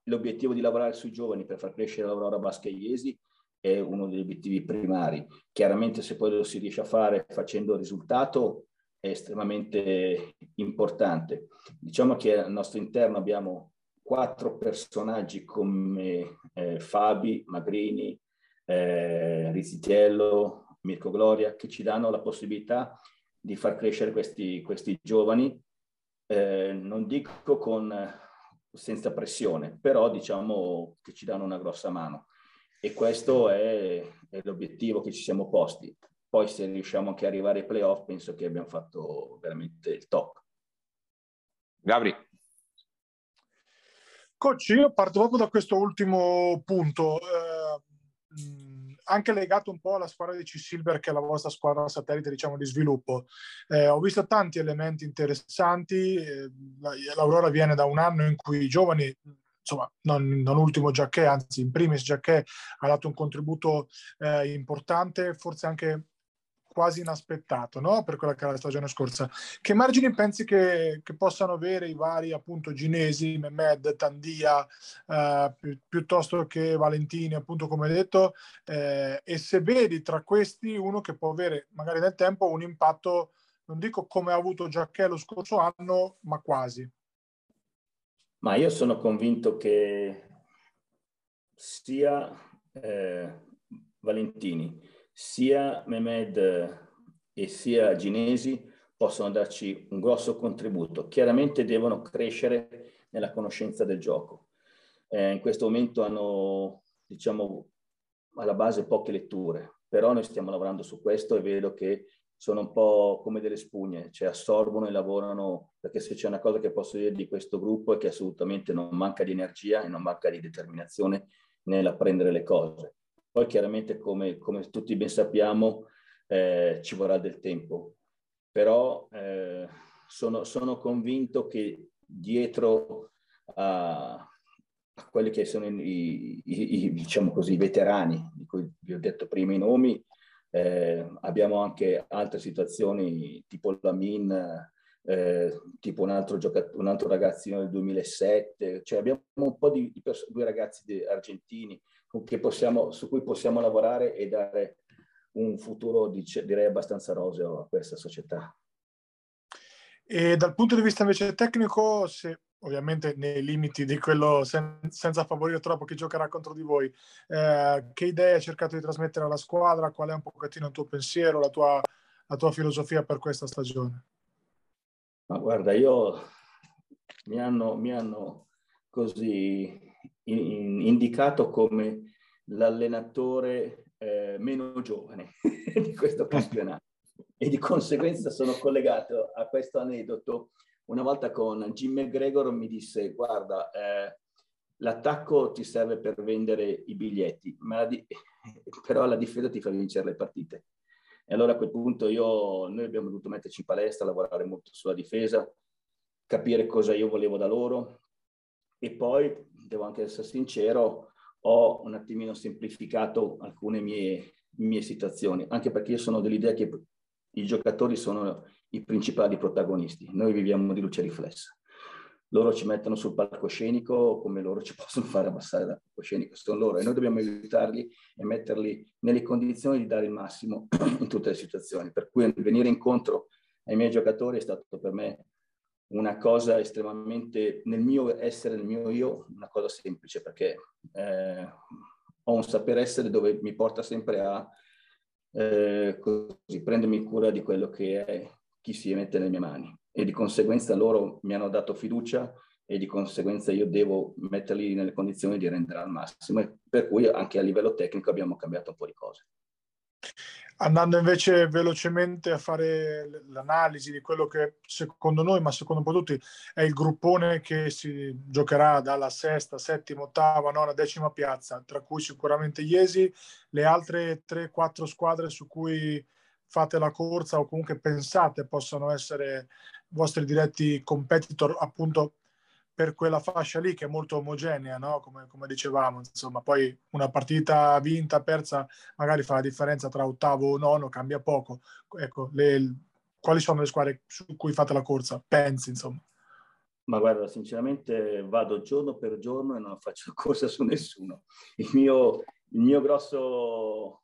l'obiettivo di lavorare sui giovani per far crescere l'Aurora Bascheiesi è uno degli obiettivi primari. Chiaramente se poi lo si riesce a fare facendo risultato è estremamente importante. Diciamo che al nostro interno abbiamo quattro personaggi come eh, Fabi, Magrini, eh, Rizzitiello, Mirko Gloria, che ci danno la possibilità di far crescere questi, questi giovani eh, non dico con, senza pressione, però diciamo che ci danno una grossa mano. E questo è, è l'obiettivo che ci siamo posti. Poi se riusciamo anche ad arrivare ai playoff, penso che abbiamo fatto veramente il top. Gabri. Coach, io parto proprio da questo ultimo punto. Eh, anche legato un po' alla squadra di C-Silver, che è la vostra squadra satellite diciamo, di sviluppo. Eh, ho visto tanti elementi interessanti. Eh, L'Aurora viene da un anno in cui i giovani insomma, non, non, ultimo Giacché, anzi in primis Giacché ha dato un contributo eh, importante, forse anche quasi inaspettato no? per quella che era la stagione scorsa. Che margini pensi che, che possano avere i vari appunto Ginesi, Mehmed, Tandia, eh, pi- piuttosto che Valentini, appunto come detto, eh, e se vedi tra questi uno che può avere magari nel tempo un impatto, non dico come ha avuto Giacché lo scorso anno, ma quasi. Ma io sono convinto che sia eh, Valentini, sia Mehmed e sia Ginesi possono darci un grosso contributo. Chiaramente devono crescere nella conoscenza del gioco. Eh, in questo momento hanno, diciamo, alla base poche letture, però noi stiamo lavorando su questo e vedo che sono un po' come delle spugne, cioè assorbono e lavorano, perché se c'è una cosa che posso dire di questo gruppo è che assolutamente non manca di energia e non manca di determinazione nell'apprendere le cose. Poi chiaramente, come, come tutti ben sappiamo, eh, ci vorrà del tempo, però eh, sono, sono, convinto che dietro a, a quelli che sono i, i, i, diciamo così, veterani, di cui vi ho detto prima i nomi, eh, abbiamo anche altre situazioni tipo la Min, eh, tipo un altro, giocat- un altro ragazzino del 2007, cioè abbiamo un po' di, di pers- due ragazzi di, argentini possiamo, su cui possiamo lavorare e dare un futuro dice, direi abbastanza roseo a questa società. E dal punto di vista invece tecnico, se ovviamente nei limiti di quello sen- senza favorire troppo chi giocherà contro di voi, eh, che idea hai cercato di trasmettere alla squadra? Qual è un pochettino il tuo pensiero, la tua, la tua filosofia per questa stagione? Ma guarda, io mi hanno, mi hanno così in, in, indicato come l'allenatore eh, meno giovane di questo campionato e di conseguenza sono collegato a questo aneddoto. Una volta con Jim McGregor mi disse guarda eh, l'attacco ti serve per vendere i biglietti, ma la di- però la difesa ti fa vincere le partite. E allora a quel punto io, noi abbiamo dovuto metterci in palestra, lavorare molto sulla difesa, capire cosa io volevo da loro e poi, devo anche essere sincero, ho un attimino semplificato alcune mie, mie situazioni, anche perché io sono dell'idea che i giocatori sono i principali protagonisti, noi viviamo di luce riflessa. Loro ci mettono sul palcoscenico come loro ci possono fare abbassare dal palcoscenico, sono loro e noi dobbiamo aiutarli e metterli nelle condizioni di dare il massimo in tutte le situazioni. Per cui venire incontro ai miei giocatori è stato per me una cosa estremamente, nel mio essere, nel mio io, una cosa semplice perché eh, ho un saper essere dove mi porta sempre a eh, così, prendermi cura di quello che è chi si mette nelle mie mani e di conseguenza loro mi hanno dato fiducia e di conseguenza io devo metterli nelle condizioni di rendere al massimo per cui anche a livello tecnico abbiamo cambiato un po' di cose. Andando invece velocemente a fare l'analisi di quello che secondo noi, ma secondo un po' tutti, è il gruppone che si giocherà dalla sesta, settima, ottava, nona, decima piazza, tra cui sicuramente Iesi, le altre 3-4 squadre su cui fate la corsa o comunque pensate possano essere vostri diretti competitor appunto per quella fascia lì che è molto omogenea, no? come, come, dicevamo, insomma, poi una partita vinta, persa, magari fa la differenza tra ottavo o nono, cambia poco. Ecco, le, quali sono le squadre su cui fate la corsa? Pensi, insomma. Ma guarda, sinceramente vado giorno per giorno e non faccio corsa su nessuno. Il mio, il mio grosso...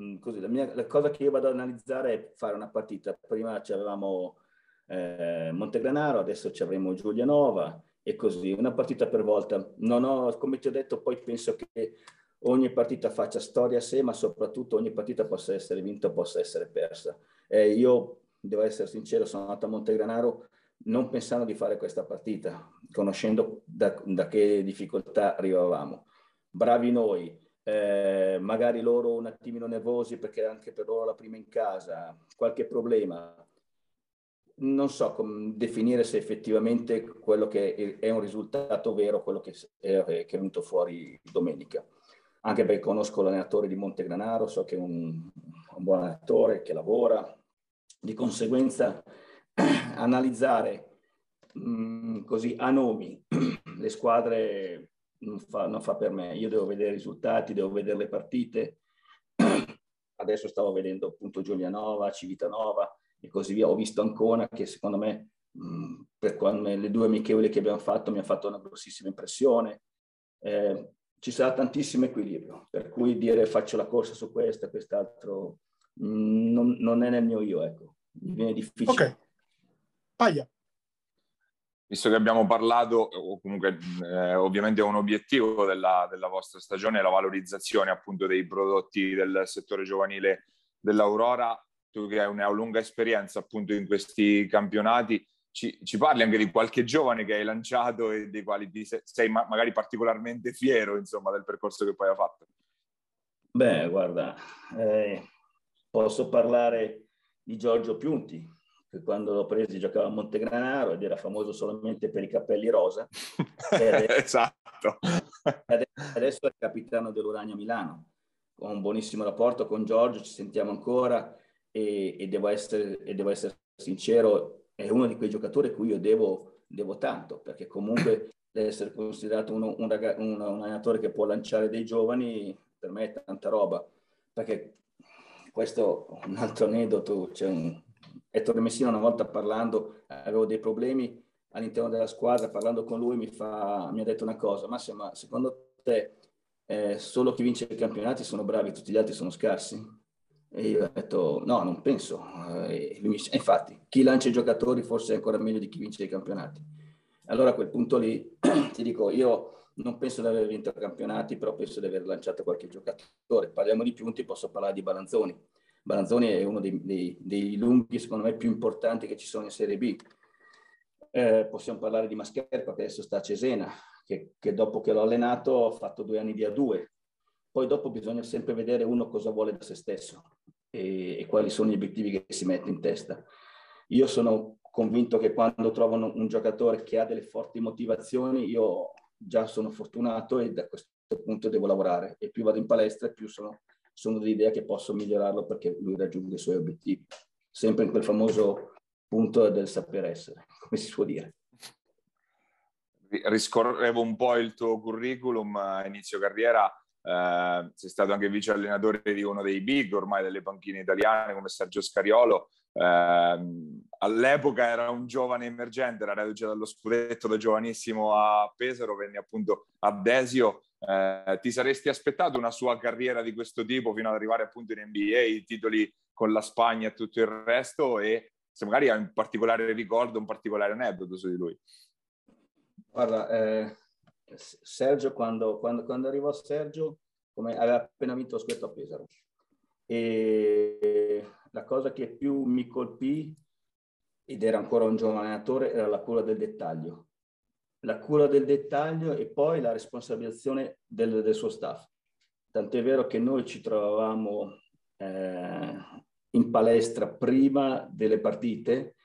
Mm, così, la, mia, la cosa che io vado ad analizzare è fare una partita. Prima avevamo eh, Montegranaro, adesso ci avremo Giulianova e così, una partita per volta. Non ho, come ti ho detto, poi penso che ogni partita faccia storia a sé, ma soprattutto ogni partita possa essere vinta o possa essere persa. Eh, io, devo essere sincero, sono andato a Montegranaro non pensando di fare questa partita, conoscendo da, da che difficoltà arrivavamo. Bravi noi, eh, magari loro un attimino nervosi perché anche per loro la prima in casa, qualche problema, non so come definire se effettivamente quello che è un risultato vero, quello che è, che è venuto fuori domenica. Anche perché conosco l'allenatore di Montegranaro, so che è un, un buon allenatore che lavora. Di conseguenza, analizzare mh, mm, così a nomi le squadre non fa, non fa per me. Io devo vedere i risultati, devo vedere le partite. Adesso stavo vedendo appunto Giulianova, Civitanova, e così via. Ho visto Ancona che secondo me mh, per quando, le due amichevoli che abbiamo fatto mi ha fatto una grossissima impressione. Eh, ci sarà tantissimo equilibrio, per cui dire faccio la corsa su questo e quest'altro mh, non, non, è nel mio io, ecco. Mi viene difficile. Ok. Paglia. Visto che abbiamo parlato, o comunque eh, ovviamente è un obiettivo della, della, vostra stagione, la valorizzazione appunto dei prodotti del settore giovanile dell'Aurora, tu che hai una lunga esperienza appunto in questi campionati, ci, ci, parli anche di qualche giovane che hai lanciato e dei quali ti sei, sei ma, magari particolarmente fiero insomma del percorso che poi hai fatto? Beh, guarda, eh, posso parlare di Giorgio Piunti, che quando l'ho preso giocava a Montegranaro ed era famoso solamente per i capelli rosa. esatto. Adesso è capitano dell'Urania Milano. Ho un buonissimo rapporto con Giorgio, ci sentiamo ancora e, e, devo, essere, e devo, essere, sincero, è uno di quei giocatori a cui io devo, devo tanto, perché comunque essere considerato uno, un, raga, un, un allenatore che può lanciare dei giovani per me è tanta roba, perché questo è un altro aneddoto, c'è un, Ettore Messina una volta parlando, avevo dei problemi all'interno della squadra, parlando con lui mi, fa, mi ha detto una cosa, Massimo, ma secondo te eh, solo chi vince i campionati sono bravi, tutti gli altri sono scarsi? E io ho detto no, non penso. E lui mi, infatti, chi lancia i giocatori forse è ancora meglio di chi vince i campionati. Allora a quel punto lì ti dico, io non penso di aver vinto i campionati, però penso di aver lanciato qualche giocatore. Parliamo di punti, posso parlare di Balanzoni Balanzoni è uno dei, dei, dei, lunghi, secondo me, più importanti che ci sono in Serie B. Eh, possiamo parlare di Mascherpa, che adesso sta a Cesena, che, che, dopo che l'ho allenato ha fatto due anni di A2. Poi dopo bisogna sempre vedere uno cosa vuole da se stesso e, e quali sono gli obiettivi che si mette in testa. Io sono convinto che quando trovano un giocatore che ha delle forti motivazioni, io già sono fortunato e da questo punto devo lavorare. E più vado in palestra, più sono sono dell'idea che posso migliorarlo perché lui raggiunge i suoi obiettivi. Sempre in quel famoso punto del saper essere, come si può dire. Riscorrevo un po' il tuo curriculum a inizio carriera, eh, sei stato anche vice allenatore di uno dei big ormai delle panchine italiane come Sergio Scariolo. Eh, all'epoca era un giovane emergente, era reduce dallo scudetto da giovanissimo a Pesaro, venne appunto a Desio eh, ti saresti aspettato una sua carriera di questo tipo fino ad arrivare appunto in NBA, i titoli con la Spagna e tutto il resto? E se magari hai un particolare ricordo, un particolare aneddoto su di lui. Guarda, eh, Sergio quando, quando, quando, arrivò Sergio come, aveva appena vinto lo scudetto a Pesaro. E la cosa che più mi colpì ed era ancora un giovane allenatore era la cura del dettaglio la cura del dettaglio e poi la responsabilizzazione del, del suo staff. Tant'è vero che noi ci trovavamo eh, in palestra prima delle partite,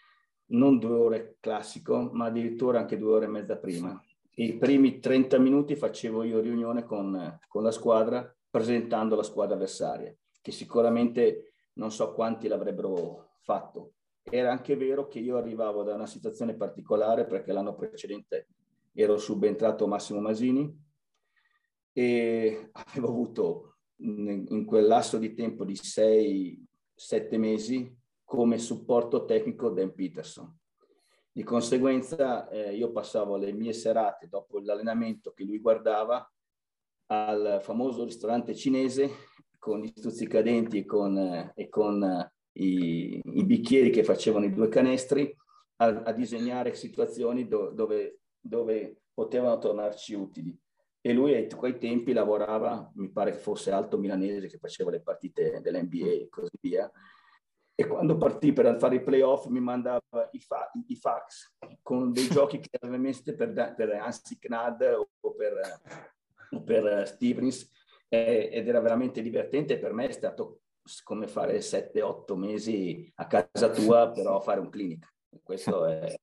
non due ore classico, ma addirittura anche due ore e mezza prima. I primi 30 minuti facevo io riunione con, con la squadra presentando la squadra avversaria, che sicuramente non so quanti l'avrebbero fatto. Era anche vero che io arrivavo da una situazione particolare perché l'anno precedente ero subentrato Massimo Masini e avevo avuto in quel lasso di tempo di 6-7 mesi come supporto tecnico Dan Peterson. Di conseguenza eh, io passavo le mie serate dopo l'allenamento che lui guardava al famoso ristorante cinese con gli stuzzicadenti e con, eh, e con eh, i, i, bicchieri che facevano i due canestri a, a disegnare situazioni do, dove dove potevano tornarci utili. E lui a quei tempi lavorava, mi pare che fosse Alto Milanese, che faceva le partite dell'NBA e così via. E quando partì per fare i playoff mi mandava i, fa- i fax con dei giochi che aveva messo per, per Ansi Knad o per, per Stevens eh, ed era veramente divertente. Per me è stato come fare 7-8 mesi a casa tua, però fare un clinic. Questo è,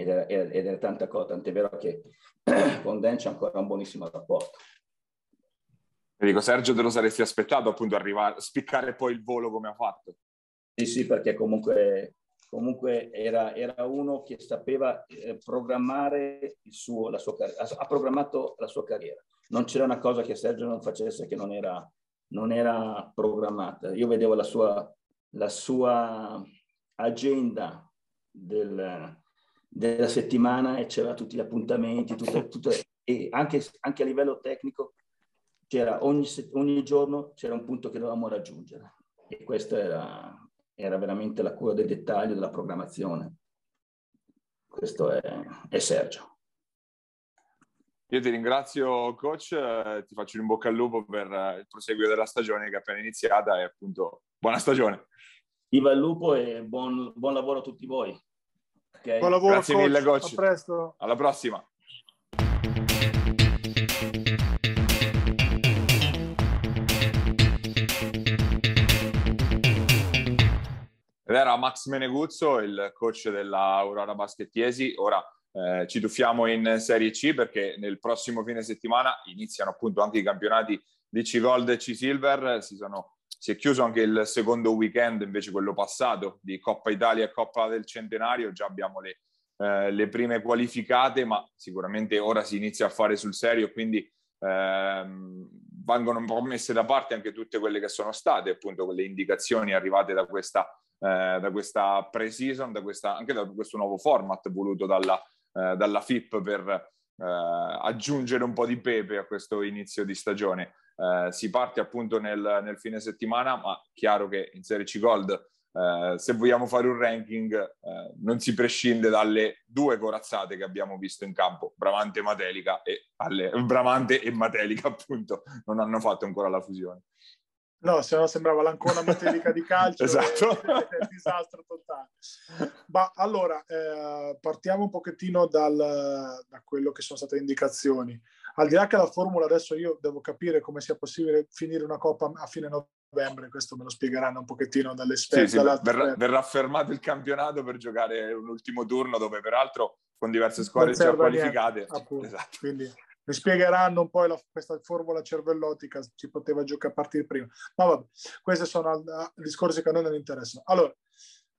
ed era, ed era tanta cosa, tant'è vero che con Dan c'è ancora un buonissimo rapporto. Dico, Sergio, te lo saresti aspettato appunto arrivare, spiccare poi il volo come ha fatto? Sì, sì, perché comunque, comunque era, era, uno che sapeva eh, programmare il suo, la sua carriera, ha programmato la sua carriera. Non c'era una cosa che Sergio non facesse che non era, non era programmata. Io vedevo la sua, la sua agenda del, della settimana e c'era tutti gli appuntamenti, tutte, tutte, e anche, anche, a livello tecnico c'era ogni, ogni, giorno c'era un punto che dovevamo raggiungere e questa era, era veramente la cura del dettaglio della programmazione. questo è, è Sergio. Io ti ringrazio coach, eh, ti faccio in bocca al lupo per eh, il proseguio della stagione che è appena iniziata e appunto buona stagione. Viva il lupo e buon, buon lavoro a tutti voi. Okay. Buon lavoro, Grazie coach. mille coach. A presto. Alla prossima. Ed era Max Meneguzzo, il coach della Aurora Baschettiesi. Ora eh, ci tuffiamo in Serie C perché nel prossimo fine settimana iniziano appunto anche i campionati di C-Gold e C-Silver. Si, sono, si, è chiuso anche il secondo weekend, invece quello passato, di Coppa Italia e Coppa del Centenario. Già abbiamo le, eh, le prime qualificate, ma sicuramente ora si inizia a fare sul serio, quindi ehm, vengono un po' messe da parte anche tutte quelle che sono state appunto quelle indicazioni arrivate da questa eh, da questa pre-season, da questa, anche da questo nuovo format voluto dalla, eh, dalla FIP per eh, aggiungere un po' di pepe a questo inizio di stagione. Eh, si parte appunto nel, nel, fine settimana, ma chiaro che in Serie C Gold, eh, se vogliamo fare un ranking, eh, non si prescinde dalle due corazzate che abbiamo visto in campo, Bramante e Matelica, e alle, Bramante e Matelica appunto non hanno fatto ancora la fusione. No, se no sembrava l'ancona materica di calcio. esatto. È un disastro totale. Ma allora, eh, partiamo un pochettino dal, da quello che sono state indicazioni. Al di là che la formula adesso io devo capire come sia possibile finire una coppa a fine novembre, questo me lo spiegheranno un pochettino dalle esperti. Sì, sì, verrà, verrà, fermato il campionato per giocare un ultimo turno dove peraltro con diverse squadre già qualificate. Niente, esatto. Quindi mi spiegheranno un po' la, questa formula cervellotica, ci poteva giocare a partire prima. Ma vabbè, questi sono discorsi che a noi non interessano. Allora,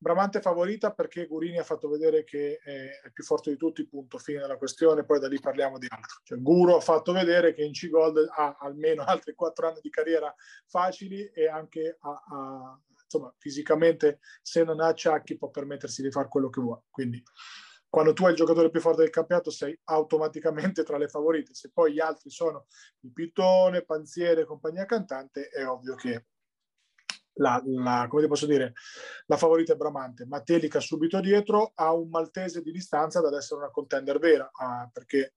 Bramante favorita perché Gurini ha fatto vedere che è più forte di tutti, punto, fine della questione, poi da lì parliamo di altro. Cioè, Guru ha fatto vedere che in C-Gold ha almeno altri quattro anni di carriera facili e anche ha, ha, insomma, fisicamente, se non ha acciacchi, può permettersi di fare quello che vuole. Quindi quando tu hai il giocatore più forte del campionato sei automaticamente tra le favorite. Se poi gli altri sono il Pittone, Panziere e compagnia cantante, è ovvio che la, la, come posso dire, la favorita è Bramante. Matelica subito dietro ha un maltese di distanza ad essere una contender vera, ah, perché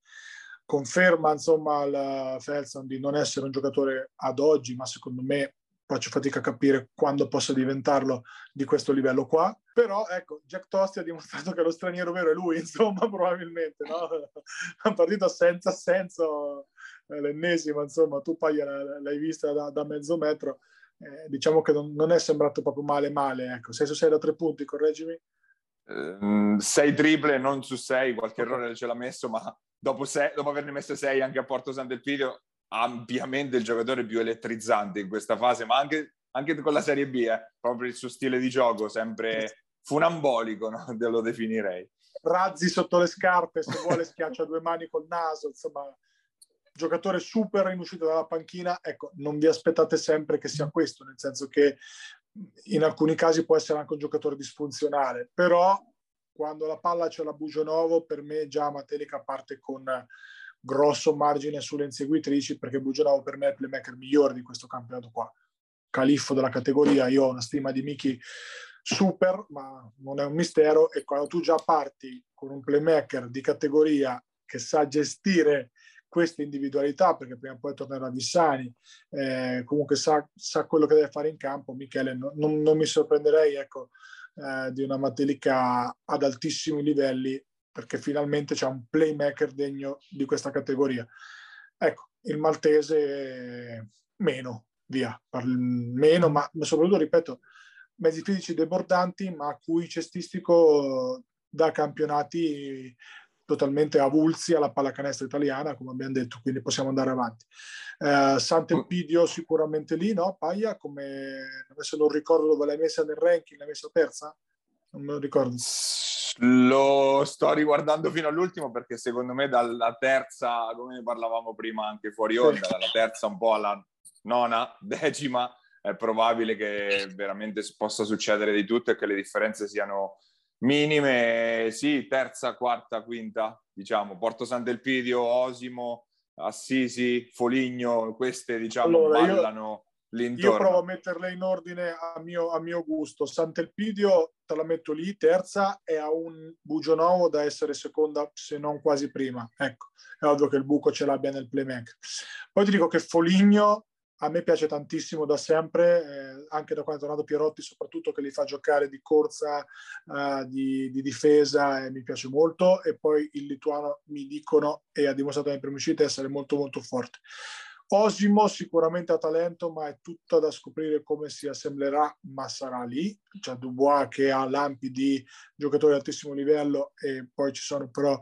conferma insomma al Felson di non essere un giocatore ad oggi, ma secondo me faccio fatica a capire quando possa diventarlo di questo livello qua. Però ecco, Jack Tosti ha dimostrato che lo straniero vero è lui, insomma, probabilmente, no? Una partita senza senso, eh, l'ennesima, insomma, tu poi l'hai vista da, da mezzo metro, eh, diciamo che non, non, è sembrato proprio male male, ecco, 6 su 6 da 3 punti, correggimi? Uh, sei triple, non su 6, qualche okay. errore ce l'ha messo, ma dopo, sei, dopo averne messo 6 anche a Porto Sant'Elpidio ampiamente il giocatore più elettrizzante in questa fase, ma anche, anche con la Serie B, eh, proprio il suo stile di gioco, sempre funambolico, no? Lo definirei. Razzi sotto le scarpe, se vuole schiaccia due mani col naso, insomma, giocatore super in uscita dalla panchina, ecco, non vi aspettate sempre che sia questo, nel senso che in alcuni casi può essere anche un giocatore disfunzionale, però quando la palla c'è la Bugionovo, per me già Matelica parte con grosso margine sulle inseguitrici perché Bugenavo per me è il playmaker migliore di questo campionato qua. Califfo della categoria, io ho una stima di Miki super, ma non è un mistero e quando tu già parti con un playmaker di categoria che sa gestire queste individualità, perché prima o poi tornerà Vissani, eh, comunque sa, sa, quello che deve fare in campo, Michele, no, non, non, mi sorprenderei ecco, eh, di una Matelica ad altissimi livelli perché finalmente c'è un playmaker degno di questa categoria. Ecco, il maltese meno, via, meno, ma soprattutto, ripeto, mezzi fisici debordanti, ma a cui cestistico da campionati totalmente avulsi alla pallacanestro italiana, come abbiamo detto, quindi possiamo andare avanti. Eh, Sant'Elpidio sicuramente lì, no? Paia, come adesso non ricordo dove l'hai messa nel ranking, l'hai messa terza? Non me lo ricordo. Lo sto riguardando fino all'ultimo perché secondo me dalla terza, come ne parlavamo prima anche fuori onda, dalla terza un po' alla nona, decima, è probabile che veramente possa succedere di tutto e che le differenze siano minime. Sì, terza, quarta, quinta, diciamo, Porto Sant'Elpidio, Osimo, Assisi, Foligno, queste diciamo allora, ballano... Io L'intorno. Io provo a metterle in ordine a mio, a mio gusto. Sant'Elpidio te la metto lì, terza è a un bugio nuovo da essere seconda, se non quasi prima. Ecco, è ovvio che il buco ce l'abbia nel playmaker. Poi ti dico che Foligno a me piace tantissimo da sempre, eh, anche da quando è tornato Pierotti, soprattutto che li fa giocare di corsa, eh, di, di, difesa, e mi piace molto. E poi il lituano mi dicono, e ha dimostrato nelle prime uscite, essere molto molto forte. Osimo sicuramente ha talento, ma è tutto da scoprire come si assemblerà, ma sarà lì. C'è Dubois che ha lampi di giocatori di altissimo livello e poi ci sono però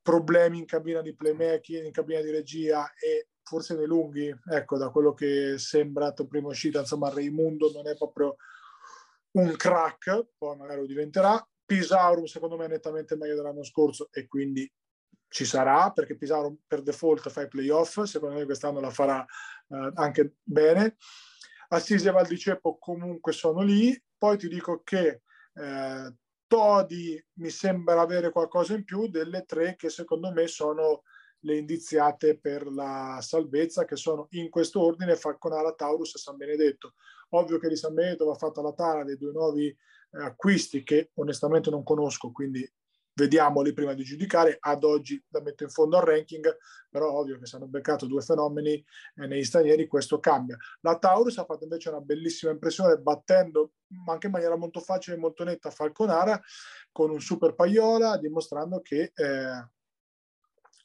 problemi in cabina di playmaking, in cabina di regia e forse nei lunghi, ecco, da quello che è sembrato prima uscita, insomma, Raimundo non è proprio un crack, poi magari lo diventerà. Pisauro secondo me è nettamente meglio dell'anno scorso e quindi ci sarà perché Pisauro per default fa i playoff, secondo me quest'anno la farà eh, anche bene. Assisi e Valdiceppo comunque sono lì, poi ti dico che eh, Todi mi sembra avere qualcosa in più delle tre che secondo me sono le indiziate per la salvezza, che sono in questo ordine Falconara, Taurus e San Benedetto. Ovvio che di San Benedetto va fatta la tara dei due nuovi eh, acquisti che onestamente non conosco, quindi vediamoli prima di giudicare. Ad oggi la metto in fondo al ranking, però ovvio che se hanno beccato due fenomeni eh, negli stranieri questo cambia. La Taurus ha fatto invece una bellissima impressione battendo anche in maniera molto facile e molto netta Falconara con un super paiola, dimostrando che eh,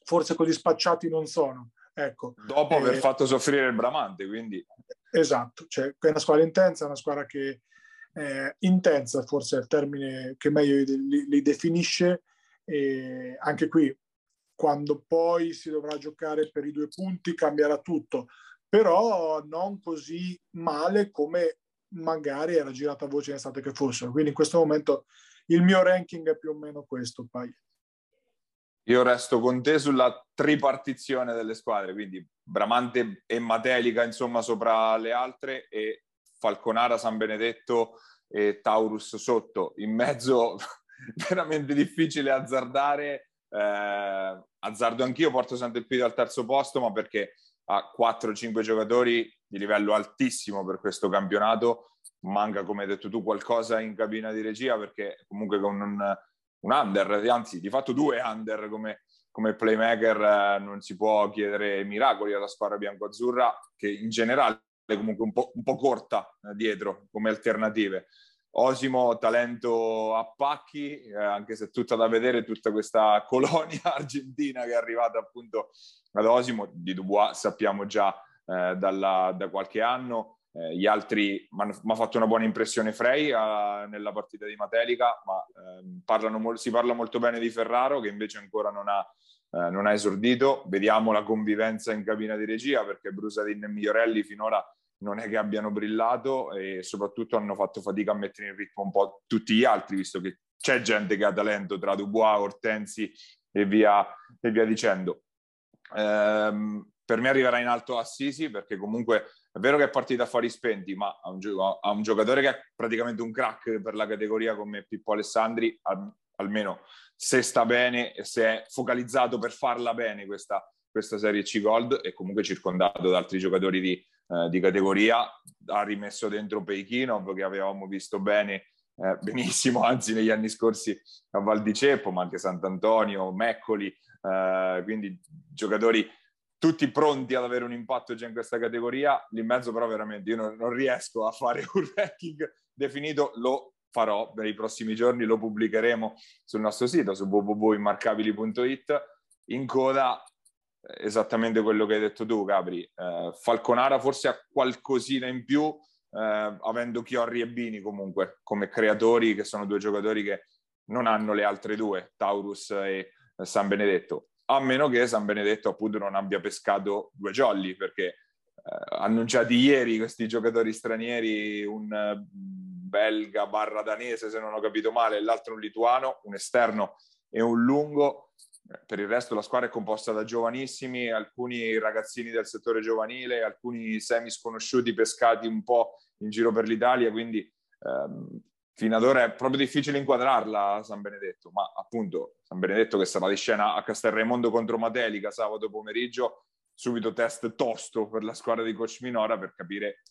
forse così spacciati non sono. Ecco. Dopo aver eh, fatto soffrire il Bramante, quindi... Esatto, cioè, è una squadra intensa, una squadra che eh, intensa forse è il termine che meglio li, li definisce e anche qui quando poi si dovrà giocare per i due punti cambierà tutto però non così male come magari era girata voce in estate che fossero quindi in questo momento il mio ranking è più o meno questo Pai. Io resto con te sulla tripartizione delle squadre quindi Bramante e Matelica insomma sopra le altre e Falconara, San Benedetto e Taurus sotto. In mezzo veramente difficile azzardare. Eh, azzardo anch'io, porto sempre piede al terzo posto, ma perché ha 4-5 giocatori di livello altissimo per questo campionato. Manca, come hai detto tu, qualcosa in cabina di regia perché comunque con un, un under, anzi di fatto due under come, come playmaker eh, non si può chiedere miracoli alla squadra bianco-azzurra che in generale comunque un po', un po corta eh, dietro come alternative. Osimo, talento a pacchi, eh, anche se tutta da vedere tutta questa colonia argentina che è arrivata appunto ad Osimo, di Dubois sappiamo già eh, dalla, da qualche anno, eh, gli altri mi ha fatto una buona impressione Frey eh, nella partita di Matelica, ma ehm, parlano, si parla molto bene di Ferraro che invece ancora non ha eh, non ha esordito. Vediamo la convivenza in cabina di regia perché Brusadin e Migliorelli finora non è che abbiano brillato e soprattutto hanno fatto fatica a mettere in ritmo un po' tutti gli altri, visto che c'è gente che ha talento tra Dubois, Ortensi e via, e via dicendo. Ehm, per me arriverà in alto Assisi perché comunque è vero che è partita a fuori spenti, ma ha un, ha un, giocatore che è praticamente un crack per la categoria come Pippo Alessandri, al, almeno se sta bene e se è focalizzato per farla bene questa, questa Serie C Gold e comunque circondato da altri giocatori di, eh, di categoria. Ha rimesso dentro Peichinov che avevamo visto bene, eh, benissimo, anzi negli anni scorsi a Val di Ceppo, ma anche Sant'Antonio, Meccoli, eh, quindi giocatori tutti pronti ad avere un impatto già in questa categoria. Lì in mezzo però veramente io non, non riesco a fare un ranking definito, lo farò per i prossimi giorni, lo pubblicheremo sul nostro sito, su www.immarcabili.it. In coda esattamente quello che hai detto tu, Capri. Eh, Falconara forse ha qualcosina in più, eh, avendo Chiorri e Bini comunque come creatori, che sono due giocatori che non hanno le altre due, Taurus e San Benedetto. A meno che San Benedetto appunto non abbia pescato due jolly, perché eh, annunciati ieri questi giocatori stranieri, un eh, belga barra danese se non ho capito male, l'altro un lituano, un esterno e un lungo. Per il resto la squadra è composta da giovanissimi, alcuni ragazzini del settore giovanile, alcuni semi sconosciuti pescati un po' in giro per l'Italia, quindi ehm, fino ad ora è proprio difficile inquadrarla San Benedetto, ma appunto San Benedetto che sarà di scena a Castelraimondo contro Matelica sabato pomeriggio, subito test tosto per la squadra di Coach Minora per capire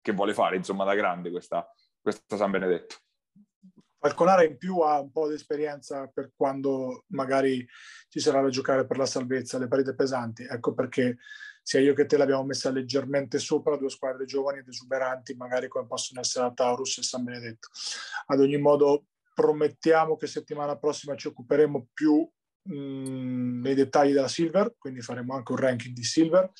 che vuole fare insomma da grande questa, questa San Benedetto Falconara in più ha un po' di esperienza per quando magari ci sarà da giocare per la salvezza, le partite pesanti. Ecco perché sia io che te l'abbiamo messa leggermente sopra due squadre giovani ed esuberanti, magari come possono essere la Taurus e San Benedetto. Ad ogni modo promettiamo che settimana prossima ci occuperemo più mh, mm, nei dettagli della Silver, quindi faremo anche un ranking di Silver,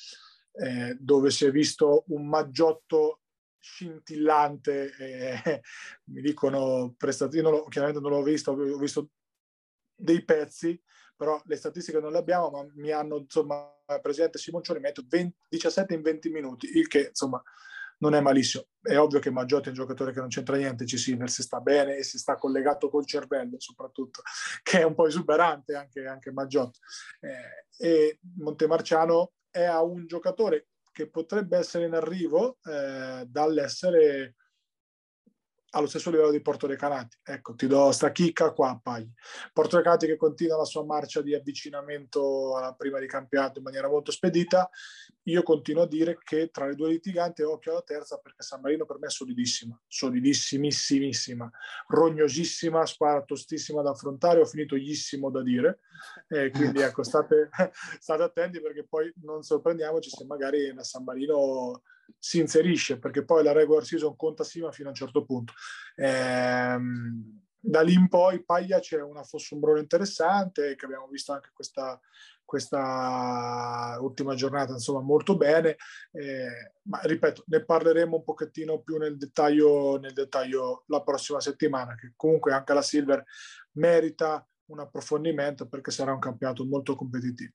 eh, dove si è visto un maggiotto scintillante, eh, mi dicono prestazioni, chiaramente non l'ho visto, ho visto dei pezzi, però le statistiche non le abbiamo, ma mi hanno, insomma, presidente Simoncioni, metto 20, 17 in 20 minuti, il che, insomma, non è malissimo. È ovvio che Maggiotti è un giocatore che non c'entra niente, ci si, si sta bene e si sta collegato col cervello soprattutto, che è un po' esuberante anche, anche Maggiotti. Eh, e Montemarciano è a un giocatore che potrebbe essere in arrivo eh, dall'essere allo stesso livello di Porto Recanati. Ecco, ti do sta chicca qua, Pagli. Porto Recanati che continua la sua marcia di avvicinamento alla prima di campionato in maniera molto spedita. Io continuo a dire che tra le due litiganti occhio alla terza perché San Marino per me è solidissima, solidissimissimissima, rognosissima, squadra tostissima da affrontare, ho finito ghissimo da dire. Eh, quindi ecco, state, state attenti perché poi non sorprendiamoci se magari la San Marino si inserisce perché poi la regular season conta sima fino a un certo punto. Ehm, da lì in poi Paglia c'è una fossombrone interessante che abbiamo visto anche questa, questa ultima giornata insomma molto bene eh, ma ripeto ne parleremo un pochettino più nel dettaglio, nel dettaglio la prossima settimana che comunque anche la Silver merita un approfondimento perché sarà un campionato molto competitivo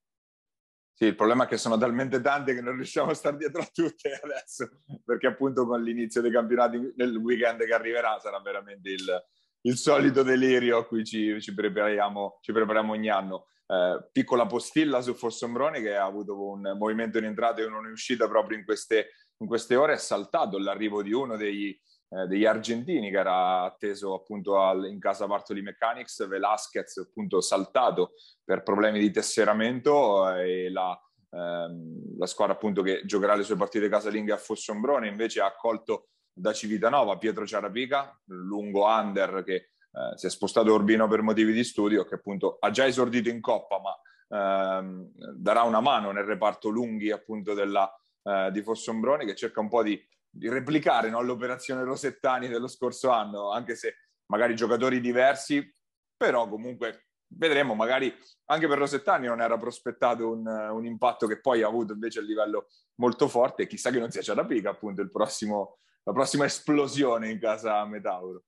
sì, il problema è che sono talmente tante che non riusciamo a stare dietro a tutte adesso, perché appunto con l'inizio dei campionati nel weekend che arriverà sarà veramente il, il solito delirio a cui ci, ci, prepariamo, ci prepariamo, ogni anno. Eh, piccola postilla su Fossombrone che ha avuto un movimento in entrata e uno in uscita proprio in queste, in queste ore, è saltato l'arrivo di uno degli, eh, degli argentini che era atteso appunto al, in casa Bartoli Mechanics, Velasquez appunto saltato per problemi di tesseramento eh, e la, ehm, la, squadra appunto che giocherà le sue partite casalinghe a Fossombrone invece ha accolto da Civitanova Pietro Ciarapica, lungo under che eh, si è spostato a Urbino per motivi di studio, che appunto ha già esordito in Coppa ma ehm, darà una mano nel reparto lunghi appunto della, eh, di Fossombrone che cerca un po' di di replicare no, l'operazione Rosettani dello scorso anno, anche se magari giocatori diversi, però comunque vedremo, magari anche per Rosettani non era prospettato un, un impatto che poi ha avuto invece a livello molto forte, chissà che non sia Ciarapica appunto il prossimo, la prossima esplosione in casa Metauro.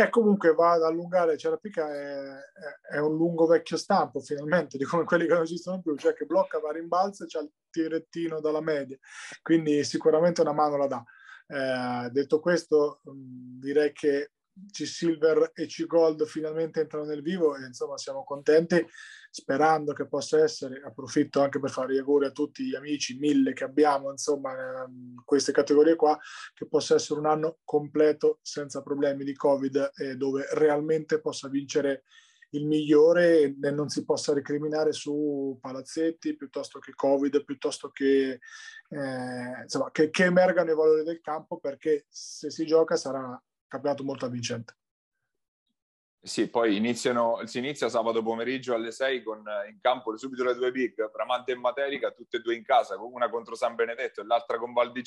E comunque va ad allungare, Ciarapica è, è, un lungo vecchio stampo finalmente di come quelli che non esistono più, cioè che blocca, va rimbalza e c'ha il tirettino dalla media, quindi sicuramente una mano la dà. Eh, detto questo, direi che C-Silver e C-Gold finalmente entrano nel vivo e insomma siamo contenti sperando che possa essere, approfitto anche per fare gli auguri a tutti gli amici, mille che abbiamo insomma in queste categorie qua, che possa essere un anno completo senza problemi di Covid e dove realmente possa vincere il migliore e non si possa recriminare su palazzetti piuttosto che Covid, piuttosto che, eh, insomma, che, che emergano i valori del campo perché se si gioca sarà campionato molto avvincente. Sì, poi iniziano, si inizia sabato pomeriggio alle 6 con in campo subito le due big, Bramante e Materica, tutte e due in casa, una contro San Benedetto e l'altra con Val di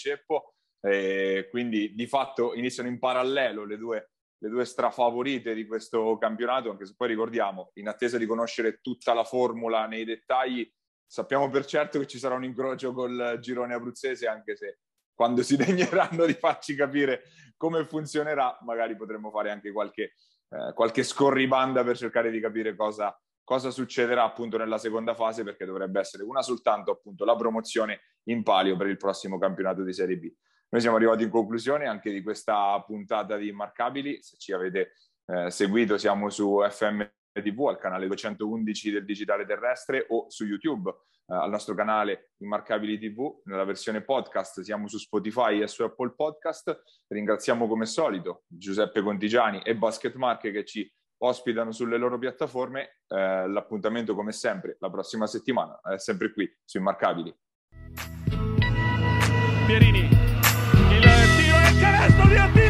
quindi di fatto iniziano in parallelo le due, le due strafavorite di questo campionato, anche se poi ricordiamo, in attesa di conoscere tutta la formula nei dettagli, sappiamo per certo che ci sarà un incrocio col girone abruzzese, anche se quando si degneranno di farci capire come funzionerà, magari potremmo fare anche qualche eh, qualche scorribanda per cercare di capire cosa, cosa succederà appunto nella seconda fase perché dovrebbe essere una soltanto appunto la promozione in palio per il prossimo campionato di Serie B. Noi siamo arrivati in conclusione anche di questa puntata di Immarcabili, se ci avete eh, seguito siamo su FM TV al canale 211 del Digitale Terrestre o su YouTube. Eh, al nostro canale Immarcabili TV nella versione podcast siamo su Spotify e su Apple Podcast. Ringraziamo come solito Giuseppe Contigiani e Basket Marche che ci ospitano sulle loro piattaforme. Eh, l'appuntamento come sempre la prossima settimana è sempre qui su Immarcabili. Pierini il tiro il canestro di Attila